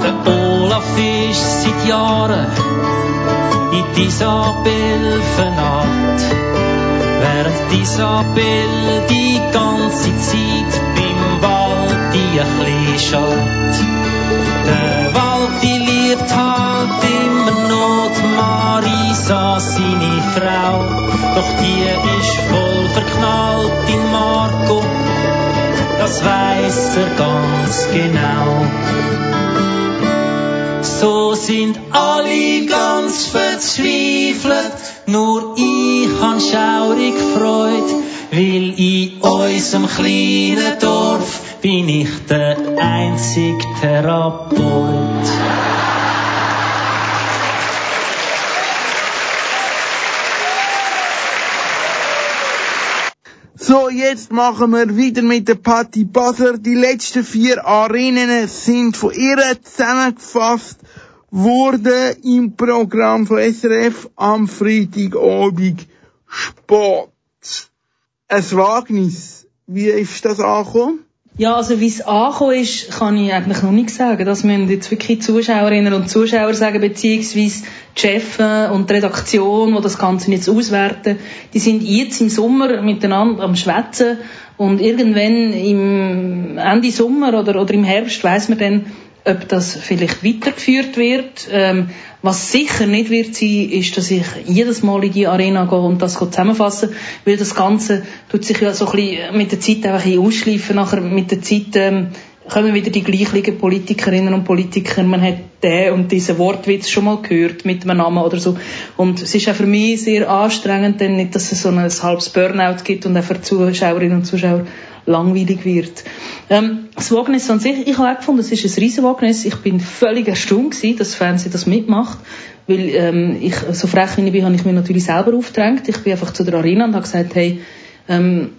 Der Olaf ist seit Jahren in Isabel vernarrt. Während Isabel die ganze Zeit beim Waldi ein bisschen schaut. Der Waldi liebt halt seine Frau. Doch die ist voll verknallt in Marco, das weiß er ganz genau. So sind alle ganz verzweifelt, nur ich han schaurig Freude, weil in unserem kleinen Dorf bin ich der einzige Therapeut. So, jetzt machen wir wieder mit der Patti Basler. Die letzten vier Arenen sind von ihr zusammengefasst worden im Programm von SRF am Freitagabend Sport. Ein Wagnis. Wie ist das angekommen? Ja, also wie es angekommen ist, kann ich eigentlich noch nicht sagen. Das müssen jetzt wirklich die Zuschauerinnen und Zuschauer sagen, beziehungsweise die Chefs und die Redaktion, die das Ganze jetzt auswerten. Die sind jetzt im Sommer miteinander am Schwätzen und irgendwann im Ende Sommer oder, oder im Herbst weiß man dann, ob das vielleicht weitergeführt wird. Ähm, was sicher nicht wird sein, ist, dass ich jedes Mal in die Arena gehe und das zusammenfassen, weil das Ganze tut sich ja so ein bisschen mit der Zeit einfach ausschleifen. Nachher mit der Zeit ähm, kommen wieder die gleichen Politikerinnen und Politiker. Man hat den und diesen Wortwitz schon mal gehört mit einem Namen oder so. Und es ist auch für mich sehr anstrengend, denn nicht, dass es so ein halbes Burnout gibt und auch für Zuschauerinnen und Zuschauer langweilig wird. Ähm, das Wagnis an sich, ich habe auch gefunden, es ist ein riesen Wagnis. Ich bin völlig erstaunt gewesen, dass das Fernsehen das mitmacht. Weil ähm, ich, so frech wie ich bin, habe ich mir natürlich selber aufgedrängt. Ich bin einfach zu der Arena und habe gesagt, hey, ähm,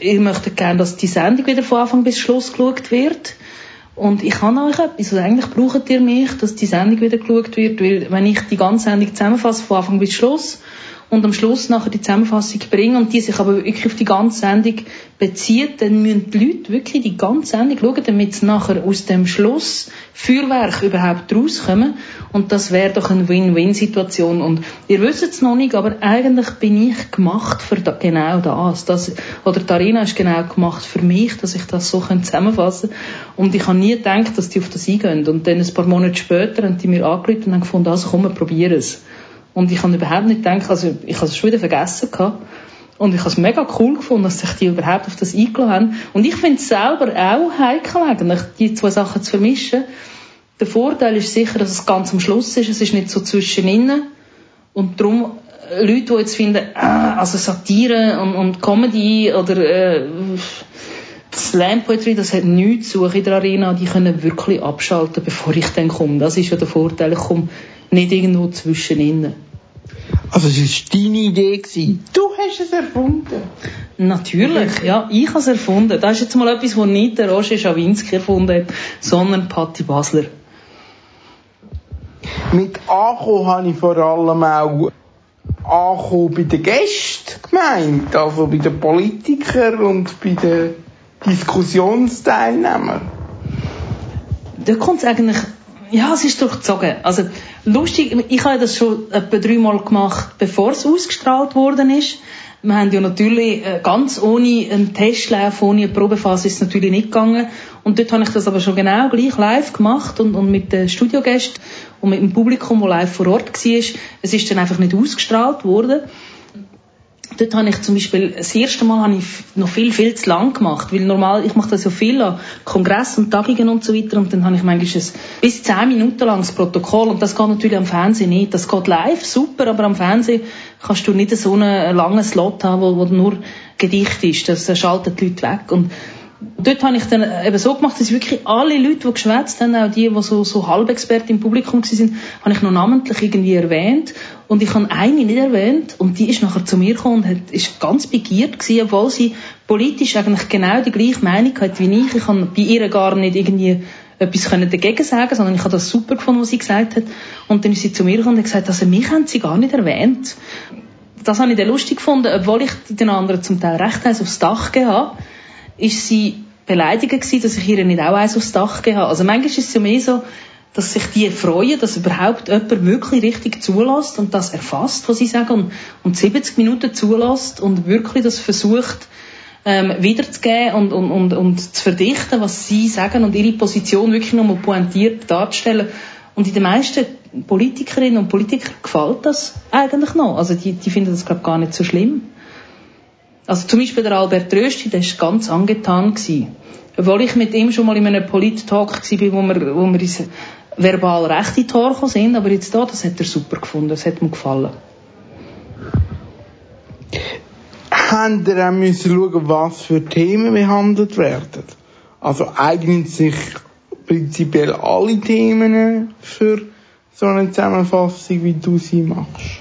ihr möchtet gerne, dass die Sendung wieder von Anfang bis Schluss geschaut wird. Und ich kann euch etwas, also eigentlich braucht ihr mich, dass die Sendung wieder geschaut wird, weil wenn ich die ganze Sendung zusammenfasse, von Anfang bis Schluss, und am Schluss nachher die Zusammenfassung bringen und die sich aber wirklich auf die ganze Sendung bezieht, dann müssen die Leute wirklich die ganze Sendung schauen, damit sie nachher aus dem Schluss Feuerwerk überhaupt rauskommen. Und das wäre doch eine Win-Win-Situation. Und ihr wisst es noch nicht, aber eigentlich bin ich gemacht für da, genau das. das. Oder die Arena ist genau gemacht für mich, dass ich das so zusammenfassen kann. Und ich habe nie gedacht, dass die auf das eingehen. Und dann ein paar Monate später haben die mir angerufen und haben gefunden, also komm, wir probieren es. Und ich habe überhaupt nicht gedacht, also ich habe es schon wieder vergessen gehabt. Und ich habe es mega cool gefunden, dass sich die überhaupt auf das eingeladen haben. Und ich finde es selber auch heikel eigentlich, die zwei Sachen zu vermischen. Der Vorteil ist sicher, dass es ganz am Schluss ist. Es ist nicht so zwischen innen. Und darum, äh, Leute, die jetzt finden, ah, also Satire und, und Comedy oder äh, Slam Poetry, das hat nichts zu suchen in der Arena. Die können wirklich abschalten, bevor ich dann komme. Das ist ja der Vorteil. Ich komme nicht irgendwo zwischen innen. Also es war deine Idee. Gewesen. Du hast es erfunden. Natürlich, ja. Ich habe es erfunden. Das ist jetzt mal etwas, was nicht der Roger Schawinski erfunden hat, sondern Patti Basler. Mit ankommen habe ich vor allem auch ankommen bei den Gästen gemeint, also bei den Politikern und bei den Diskussionsteilnehmern. Da kommt es eigentlich, ja, es ist durchgezogen. Also, lustig, ich habe das schon etwa dreimal gemacht, bevor es ausgestrahlt worden ist. Wir haben ja natürlich äh, ganz ohne einen Testlauf, ohne eine Probephase ist es natürlich nicht gegangen. Und dort habe ich das aber schon genau gleich live gemacht und, und mit den Studiogästen und mit dem Publikum, das live vor Ort war. Es ist dann einfach nicht ausgestrahlt worden. Dort habe ich zum Beispiel, das erste Mal habe ich noch viel, viel zu lang gemacht, weil normal, ich mache das ja viel an Kongress und Tagungen und so weiter und dann habe ich manchmal ein bis zehn Minuten langes Protokoll und das geht natürlich am Fernsehen nicht. Das geht live, super, aber am Fernsehen kannst du nicht so einen langen Slot haben, wo, wo nur Gedicht ist. Das schaltet die Leute weg und dort habe ich dann eben so gemacht, dass wirklich alle Leute, die geschwätzt haben, auch die, die so, so Halbexperten im Publikum waren, habe ich noch namentlich irgendwie erwähnt. Und ich habe eine nicht erwähnt und die ist nachher zu mir gekommen und hat, ist ganz begiert gewesen, obwohl sie politisch eigentlich genau die gleiche Meinung hat wie ich. Ich habe bei ihr gar nicht irgendwie etwas können dagegen sagen, sondern ich habe das super gefunden, was sie gesagt hat. Und dann ist sie zu mir gekommen und hat gesagt, also mich haben sie gar nicht erwähnt. Das habe ich dann lustig gefunden, obwohl ich den anderen zum Teil recht heiß aufs Dach gegeben habe ist sie beleidigt gewesen, dass ich ihr nicht auch eins aufs Dach gegeben habe. Also manchmal ist es ja mehr so, dass sich die freuen, dass überhaupt jemand wirklich richtig zulässt und das erfasst, was sie sagen und, und 70 Minuten zulässt und wirklich das versucht ähm, wiederzugeben und, und, und, und zu verdichten, was sie sagen und ihre Position wirklich nochmal pointiert darzustellen. Und in den meisten Politikerinnen und Politikern gefällt das eigentlich noch. Also die, die finden das glaube gar nicht so schlimm. Also zum Beispiel der Albert Rösti, der war ganz angetan. Gewesen. Obwohl ich mit ihm schon mal in einem Polit-Talk war, wo wir, wo wir ins verbal rechte Tor sind, aber jetzt da, das hat er super gefunden, das hat ihm gefallen. Haben ihr auch müssen schauen, was für Themen behandelt werden? Also eignen sich prinzipiell alle Themen für so eine Zusammenfassung, wie du sie machst?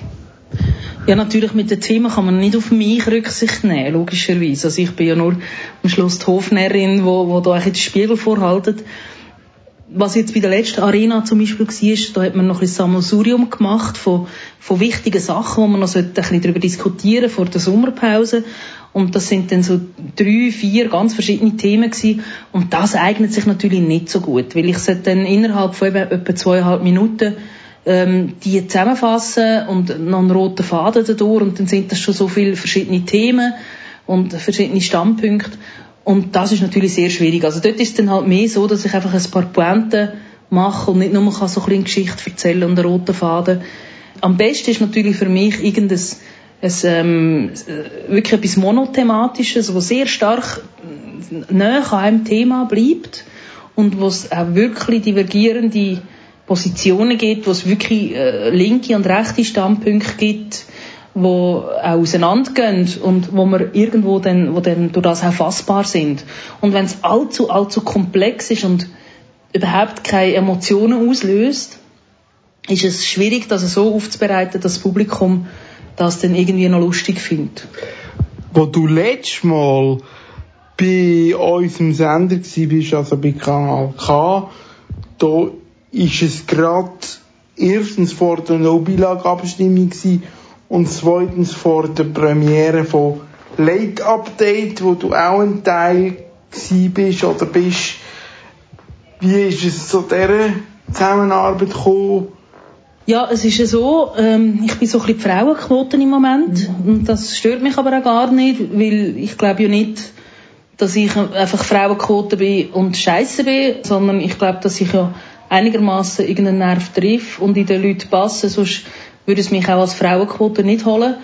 Ja, natürlich mit den Themen kann man nicht auf mich Rücksicht nehmen, logischerweise. Also ich bin ja nur am Schluss die Hofnärin, wo, wo da eigentlich den Spiegel vorhaltet. Was jetzt bei der letzten Arena zum Beispiel war, da hat man noch ein Sammelsurium gemacht von, von wichtigen Sachen, wo man noch ein bisschen darüber diskutieren vor der Sommerpause. Und das sind dann so drei, vier ganz verschiedene Themen gewesen. Und das eignet sich natürlich nicht so gut, weil ich sollte dann innerhalb von eben etwa zweieinhalb Minuten ähm, die zusammenfassen und noch einen roten Faden dadurch und dann sind das schon so viele verschiedene Themen und verschiedene Standpunkte und das ist natürlich sehr schwierig. Also dort ist es dann halt mehr so, dass ich einfach ein paar Pointen mache und nicht nur kann so ein bisschen Geschichte erzählen und einen roten Faden. Am besten ist natürlich für mich irgendein ein, ähm, wirklich etwas Monothematisches, wo sehr stark näher an einem Thema bleibt und wo es auch wirklich divergierende Positionen gibt, wo es wirklich äh, linke und rechte Standpunkte gibt, wo auch auseinandergehen und wo man irgendwo dann, wo dann durch das auch fassbar sind. Und wenn es allzu, allzu komplex ist und überhaupt keine Emotionen auslöst, ist es schwierig, das so aufzubereiten, dass das Publikum das dann irgendwie noch lustig findet. Wo du letztes Mal bei unserem Sender warst, also bei Kanal K, da ist es gerade erstens vor der No-Bilag-Abstimmung und zweitens vor der Premiere von Late Update, wo du auch ein Teil bist oder bist. Wie ist es zu dieser Zusammenarbeit gekommen? Ja, es ist ja so, ähm, ich bin so ein bisschen die Frauenquote im Moment mhm. und das stört mich aber auch gar nicht, weil ich glaube ja nicht, dass ich einfach Frauenquote bin und Scheiße bin, sondern ich glaube, dass ich ja einigermaßen irgendeinen Nerv trifft und in den Leuten passen, sonst würde es mich auch als Frauenquote nicht holen.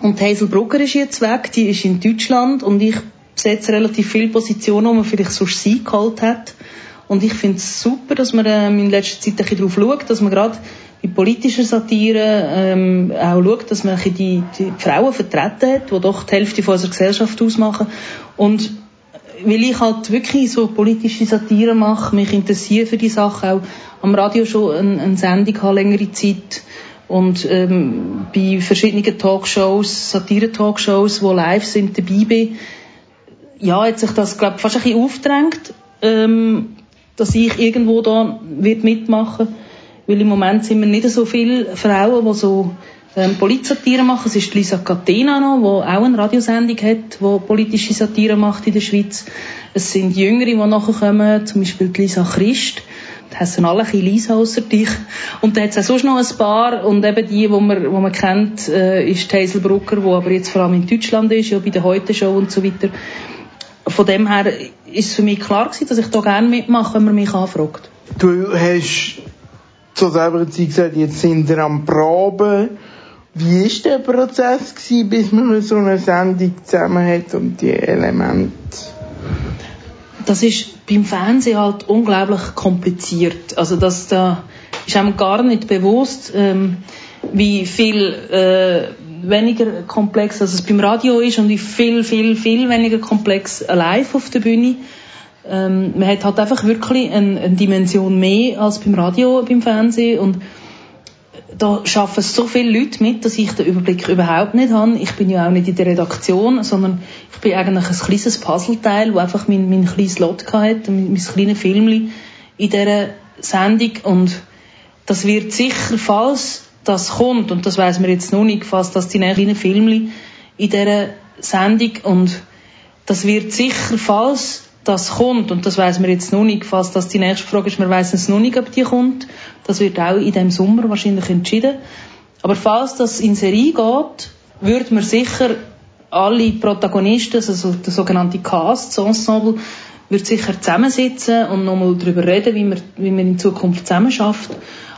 Und Hazel Brugger ist jetzt weg, die ist in Deutschland und ich besetze relativ viele Positionen, wo man vielleicht sonst sie geholt hat. Und ich finde es super, dass man ähm, in letzter Zeit ein bisschen darauf schaut, dass man gerade bei politischer Satire ähm, auch schaut, dass man die, die Frauen vertreten hat, die doch die Hälfte von unserer Gesellschaft ausmachen. Und weil ich halt wirklich so politische Satire mache, mich interessiere für die Sache, auch am Radio schon eine, eine Sendung habe, längere Zeit und ähm, bei verschiedenen Talkshows, Satire-Talkshows, wo live sind, dabei bin, ja, hat sich das, glaube fast ein bisschen aufgedrängt, ähm, dass ich irgendwo da wird mitmachen Weil im Moment sind wir nicht so viele Frauen, die so ähm, Politsatire machen. Es ist Lisa Catena noch, die auch eine Radiosendung hat, die politische Satire macht in der Schweiz. Es sind Jüngere, die nachher kommen, zum Beispiel Lisa Christ. Die heissen alle ein Lisa ausser dich. Und da hat es auch sonst noch ein paar. Und eben die, die man, die man kennt, äh, ist Hazel Brucker, die aber jetzt vor allem in Deutschland ist, ja bei der Heute-Show und so weiter. Von dem her ist es für mich klar gewesen, dass ich da gerne mitmache, wenn man mich anfragt. Du hast zu selber Zeit gesagt, jetzt sind wir am Proben. Wie war der Prozess, gewesen, bis man so eine Sendung zusammen hat und die Elemente? Das ist beim Fernsehen halt unglaublich kompliziert. Also das da ist einem gar nicht bewusst, ähm, wie viel äh, weniger komplex als es beim Radio ist und wie viel, viel, viel weniger komplex live auf der Bühne. Ähm, man hat halt einfach wirklich eine, eine Dimension mehr als beim Radio, beim Fernsehen und da schaffen so viele Leute mit, dass ich den Überblick überhaupt nicht habe. Ich bin ja auch nicht in der Redaktion, sondern ich bin eigentlich ein kleines Puzzleteil, wo einfach mein, mein kleines Lot hatte, mein, mein kleines Filmli in dieser Sendung und das wird sicher, falls das kommt, und das weiß man jetzt noch nicht, falls das die kleinen Filmli in dieser Sendung und das wird sicher, falls das kommt, und das weiß man jetzt noch nicht, falls das die nächste Frage ist, wir wissen es noch nicht, ob die kommt, das wird auch in dem Sommer wahrscheinlich entschieden. Aber falls das in Serie geht, würde man sicher alle Protagonisten, also der sogenannte Cast, das Ensemble, wird sicher zusammensitzen und nochmal darüber reden, wie man, wie man in Zukunft zusammen schafft.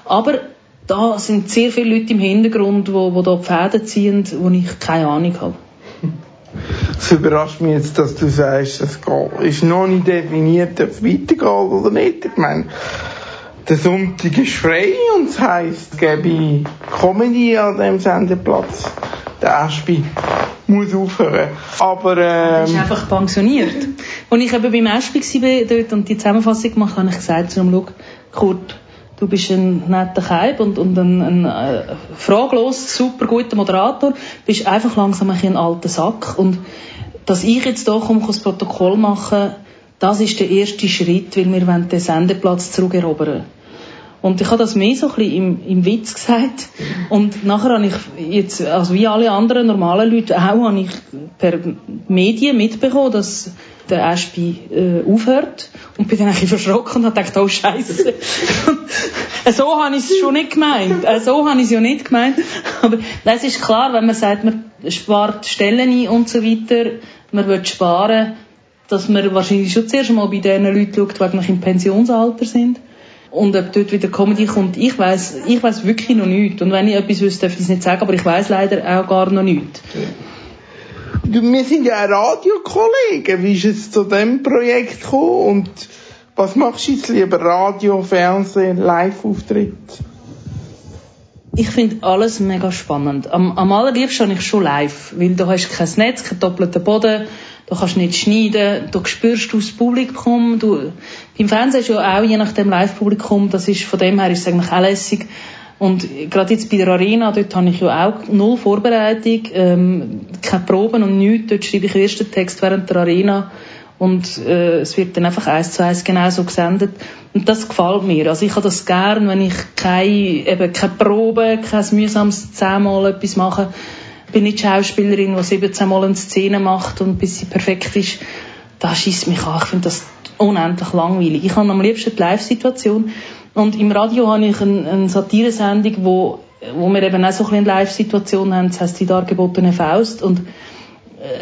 Aber da sind sehr viele Leute im Hintergrund, wo, wo da die Fäden ziehen, wo ich keine Ahnung habe. Es überrascht mich jetzt, dass du sagst, es ist noch nicht definiert, ob es weitergeht oder nicht. Ich meine, der Sonntag ist frei und das heisst, es gäbe Comedy an dem Sendeplatz. Der Aspi muss aufhören. Aber, ähm... ist einfach pensioniert. Als ich eben beim Aspi war dort und die Zusammenfassung gemacht habe, habe ich gesagt zu ihm, schau, Kurt, du bist ein netter Keib und, und ein, ein äh, fraglos super guter Moderator, bist einfach langsam ein, ein alter Sack und dass ich jetzt hier komme, das Protokoll machen, das ist der erste Schritt, weil wir wollen den Sendeplatz zurückerobern. Und ich habe das mehr so ein bisschen im, im Witz gesagt. Und nachher habe ich jetzt, also wie alle anderen normalen Leute auch, habe ich per Medien mitbekommen, dass der Ashby äh, aufhört. Und bin dann ein bisschen verschrocken und habe gedacht, oh Scheiße. (laughs) so habe ich es schon nicht gemeint. Äh, so habe ich es ja nicht gemeint. Aber das ist klar, wenn man sagt, man spart Stellen ein und so weiter, man will sparen, dass man wahrscheinlich schon zuerst mal bei den Leuten schaut, die eigentlich im Pensionsalter sind. Und ob dort wieder Comedy kommt, ich weiß, ich weiß wirklich noch nichts. Und wenn ich etwas wüsste, darf ich es nicht sagen, aber ich weiß leider auch gar noch nichts. Du, wir sind ja Radiokollegen. Wie ist es zu diesem Projekt gekommen? Und was machst du jetzt lieber? Radio, Fernsehen, Live-Auftritt? Ich finde alles mega spannend. Am, am allerliebsten habe ich schon live, weil du hast kein Netz, keinen doppelten Boden, du kannst nicht schneiden, du spürst das Publikum, du, beim Fernsehen ist ja auch je nach dem Live-Publikum, das ist, von dem her ist es eigentlich auch lässig. Und gerade jetzt bei der Arena, dort habe ich ja auch null Vorbereitung, ähm, keine Proben und nichts, dort schreibe ich den Text während der Arena und äh, es wird dann einfach eins zu eins genauso gesendet und das gefällt mir. Also ich habe das gern, wenn ich keine, eben keine Probe, kein mühsames zehnmal etwas mache. Ich bin nicht Schauspielerin, die 17 Mal eine Szene macht und bis sie perfekt ist. Da schießt mich an. Ich finde das unendlich langweilig. Ich habe am liebsten die Live-Situation. Und im Radio habe ich eine, eine Satiresendung, wo, wo wir eben auch so ein eine Live-Situation haben. Das heisst die dargebotene Faust. Und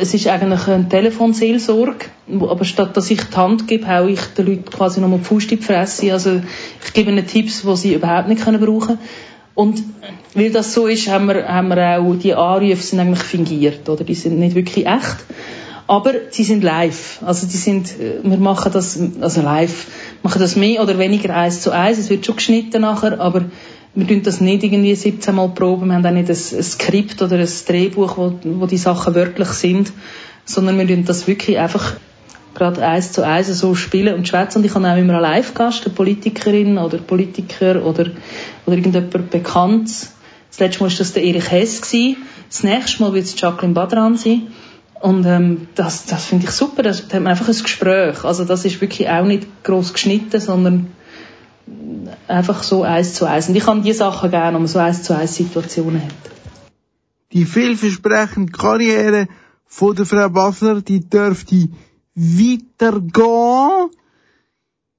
es ist eigentlich eine Telefonseelsorge, aber statt dass ich die Hand gebe, haue ich den Leuten quasi nochmal die Faust in die Fresse. Also ich gebe ihnen Tipps, die sie überhaupt nicht können brauchen Und weil das so ist, haben wir, haben wir auch, die Anrufe sind eigentlich fingiert, oder? Die sind nicht wirklich echt. Aber sie sind live. Also die sind, wir machen das, also live, machen das mehr oder weniger eins zu eins. Es wird schon geschnitten nachher, aber wir tun das nicht irgendwie 17 Mal proben. Wir haben auch nicht ein, ein Skript oder ein Drehbuch, wo, wo die Sachen wörtlich sind, sondern wir tun das wirklich einfach gerade eins zu eins so spielen und schwätzen. Und ich habe auch immer einen Live-Gast, eine Politikerin oder Politiker oder, oder irgendjemand bekannt. Das letzte Mal war das der Erich Hess. Das nächste Mal wird es Jacqueline Badran sein. Und ähm, das, das finde ich super. Da hat man einfach ein Gespräch. Also das ist wirklich auch nicht groß geschnitten, sondern einfach so eins zu eins. Und ich kann die Sachen gerne, wenn man so eins zu eins Situationen hat. Die vielversprechende Karriere von der Frau Basler, die dürfte weitergehen.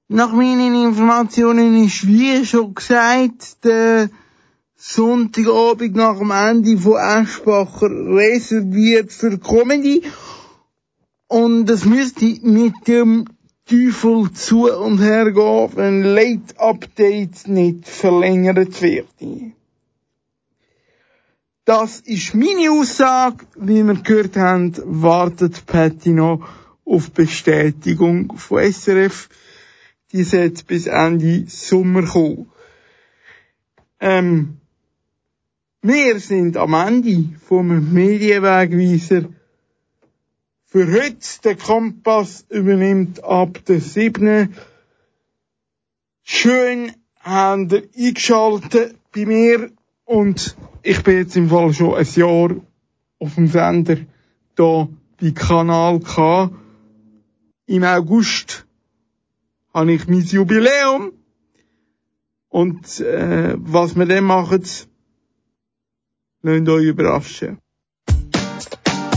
Nach meinen Informationen ist, wie schon gesagt, der Sonntagabend nach dem Ende von Eschbacher reserviert für Comedy. Und es müsste mit dem Teufel zu und her gehen, wenn Late Updates nicht verlängert werden. Das ist meine Aussage. Wie wir gehört haben, wartet Patty noch auf Bestätigung von SRF. Die sollte bis Ende Sommer kommen. Ähm, wir sind am Ende vom Medienwegweiser. Für heute der Kompass übernimmt ab der 7. Schön habt ihr eingeschaltet bei mir und ich bin jetzt im Fall schon ein Jahr auf dem Sender da bei Kanal K. Im August habe ich mein Jubiläum und äh, was wir dann machen, lasst euch überraschen.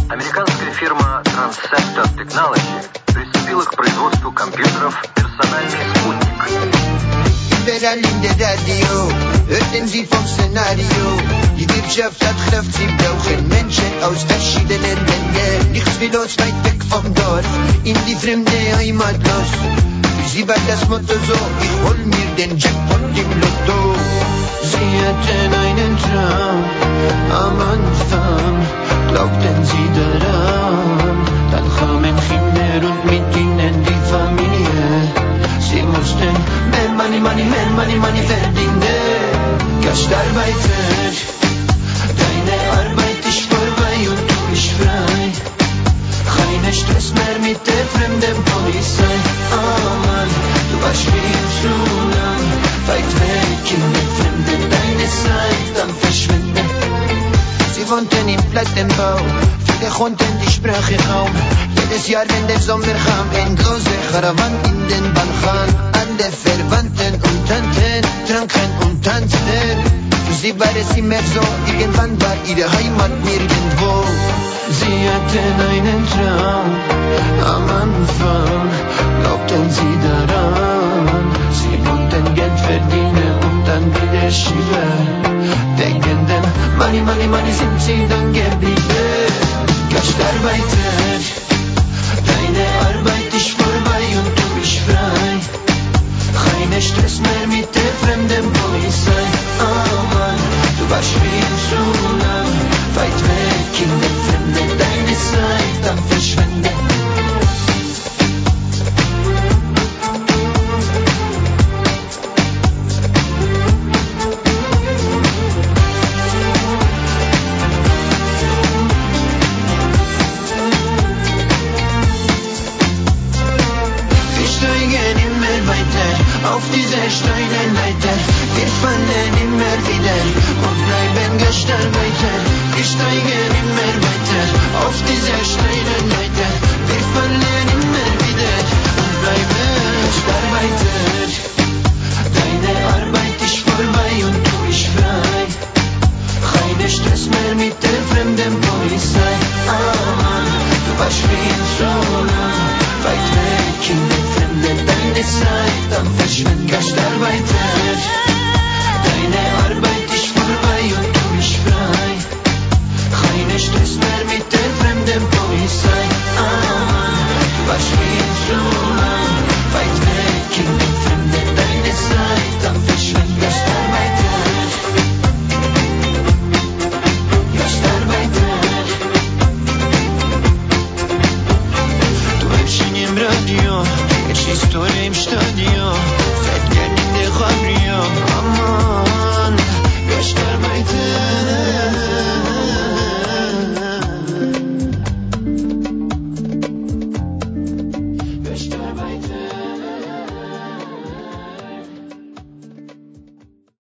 Американская фирма Transceptor Technology приступила к производству компьютеров «Персональный спутник». Überall in der Radio hörten sie vom Szenario. Die Wirtschaft hat Kraft, sie brauchen Menschen aus verschiedenen Ländern. Nichts wie los, weit weg vom Dorf, in die fremde Heimat los. Für sie war das Motto so, ich hol mir den Jackpot im Lotto. Sie hatten einen Traum am Anfang, glaubten sie daran. Dann kamen Kinder und mit ihnen die Familie. Sie mussten mehr Money, Money, mehr Money, Money verdienen. Gastarbeiter, deine Keine Stress mehr mit der fremden Polizei. Oh Mann, du warst viel zu lang weit weg in der Fremde. Deine Zeit am Verschwinden. Sie wohnten im Plattenbau, viele konnten die Sprache kaum. Jedes Jahr, wenn der Sommer kam, endlose Karawan in den Balkan. Alle Verwandten und Tanten tranken und tanzten. Für sie war es immer so, irgendwann war ihre Heimat nirgendwo. Sie hatten einen Traum am Anfang, glaubten sie daran. Sie wollten Geld verdienen und dann wieder schieben. Denkenden, Money, Money, Money sind sie dann geblieben. Gastarbeiter, deine Arbeit ist vorbei und du bist frei. Keine Stress mehr mit der fremden Polizei. Oh Mann, du warst viel zu lang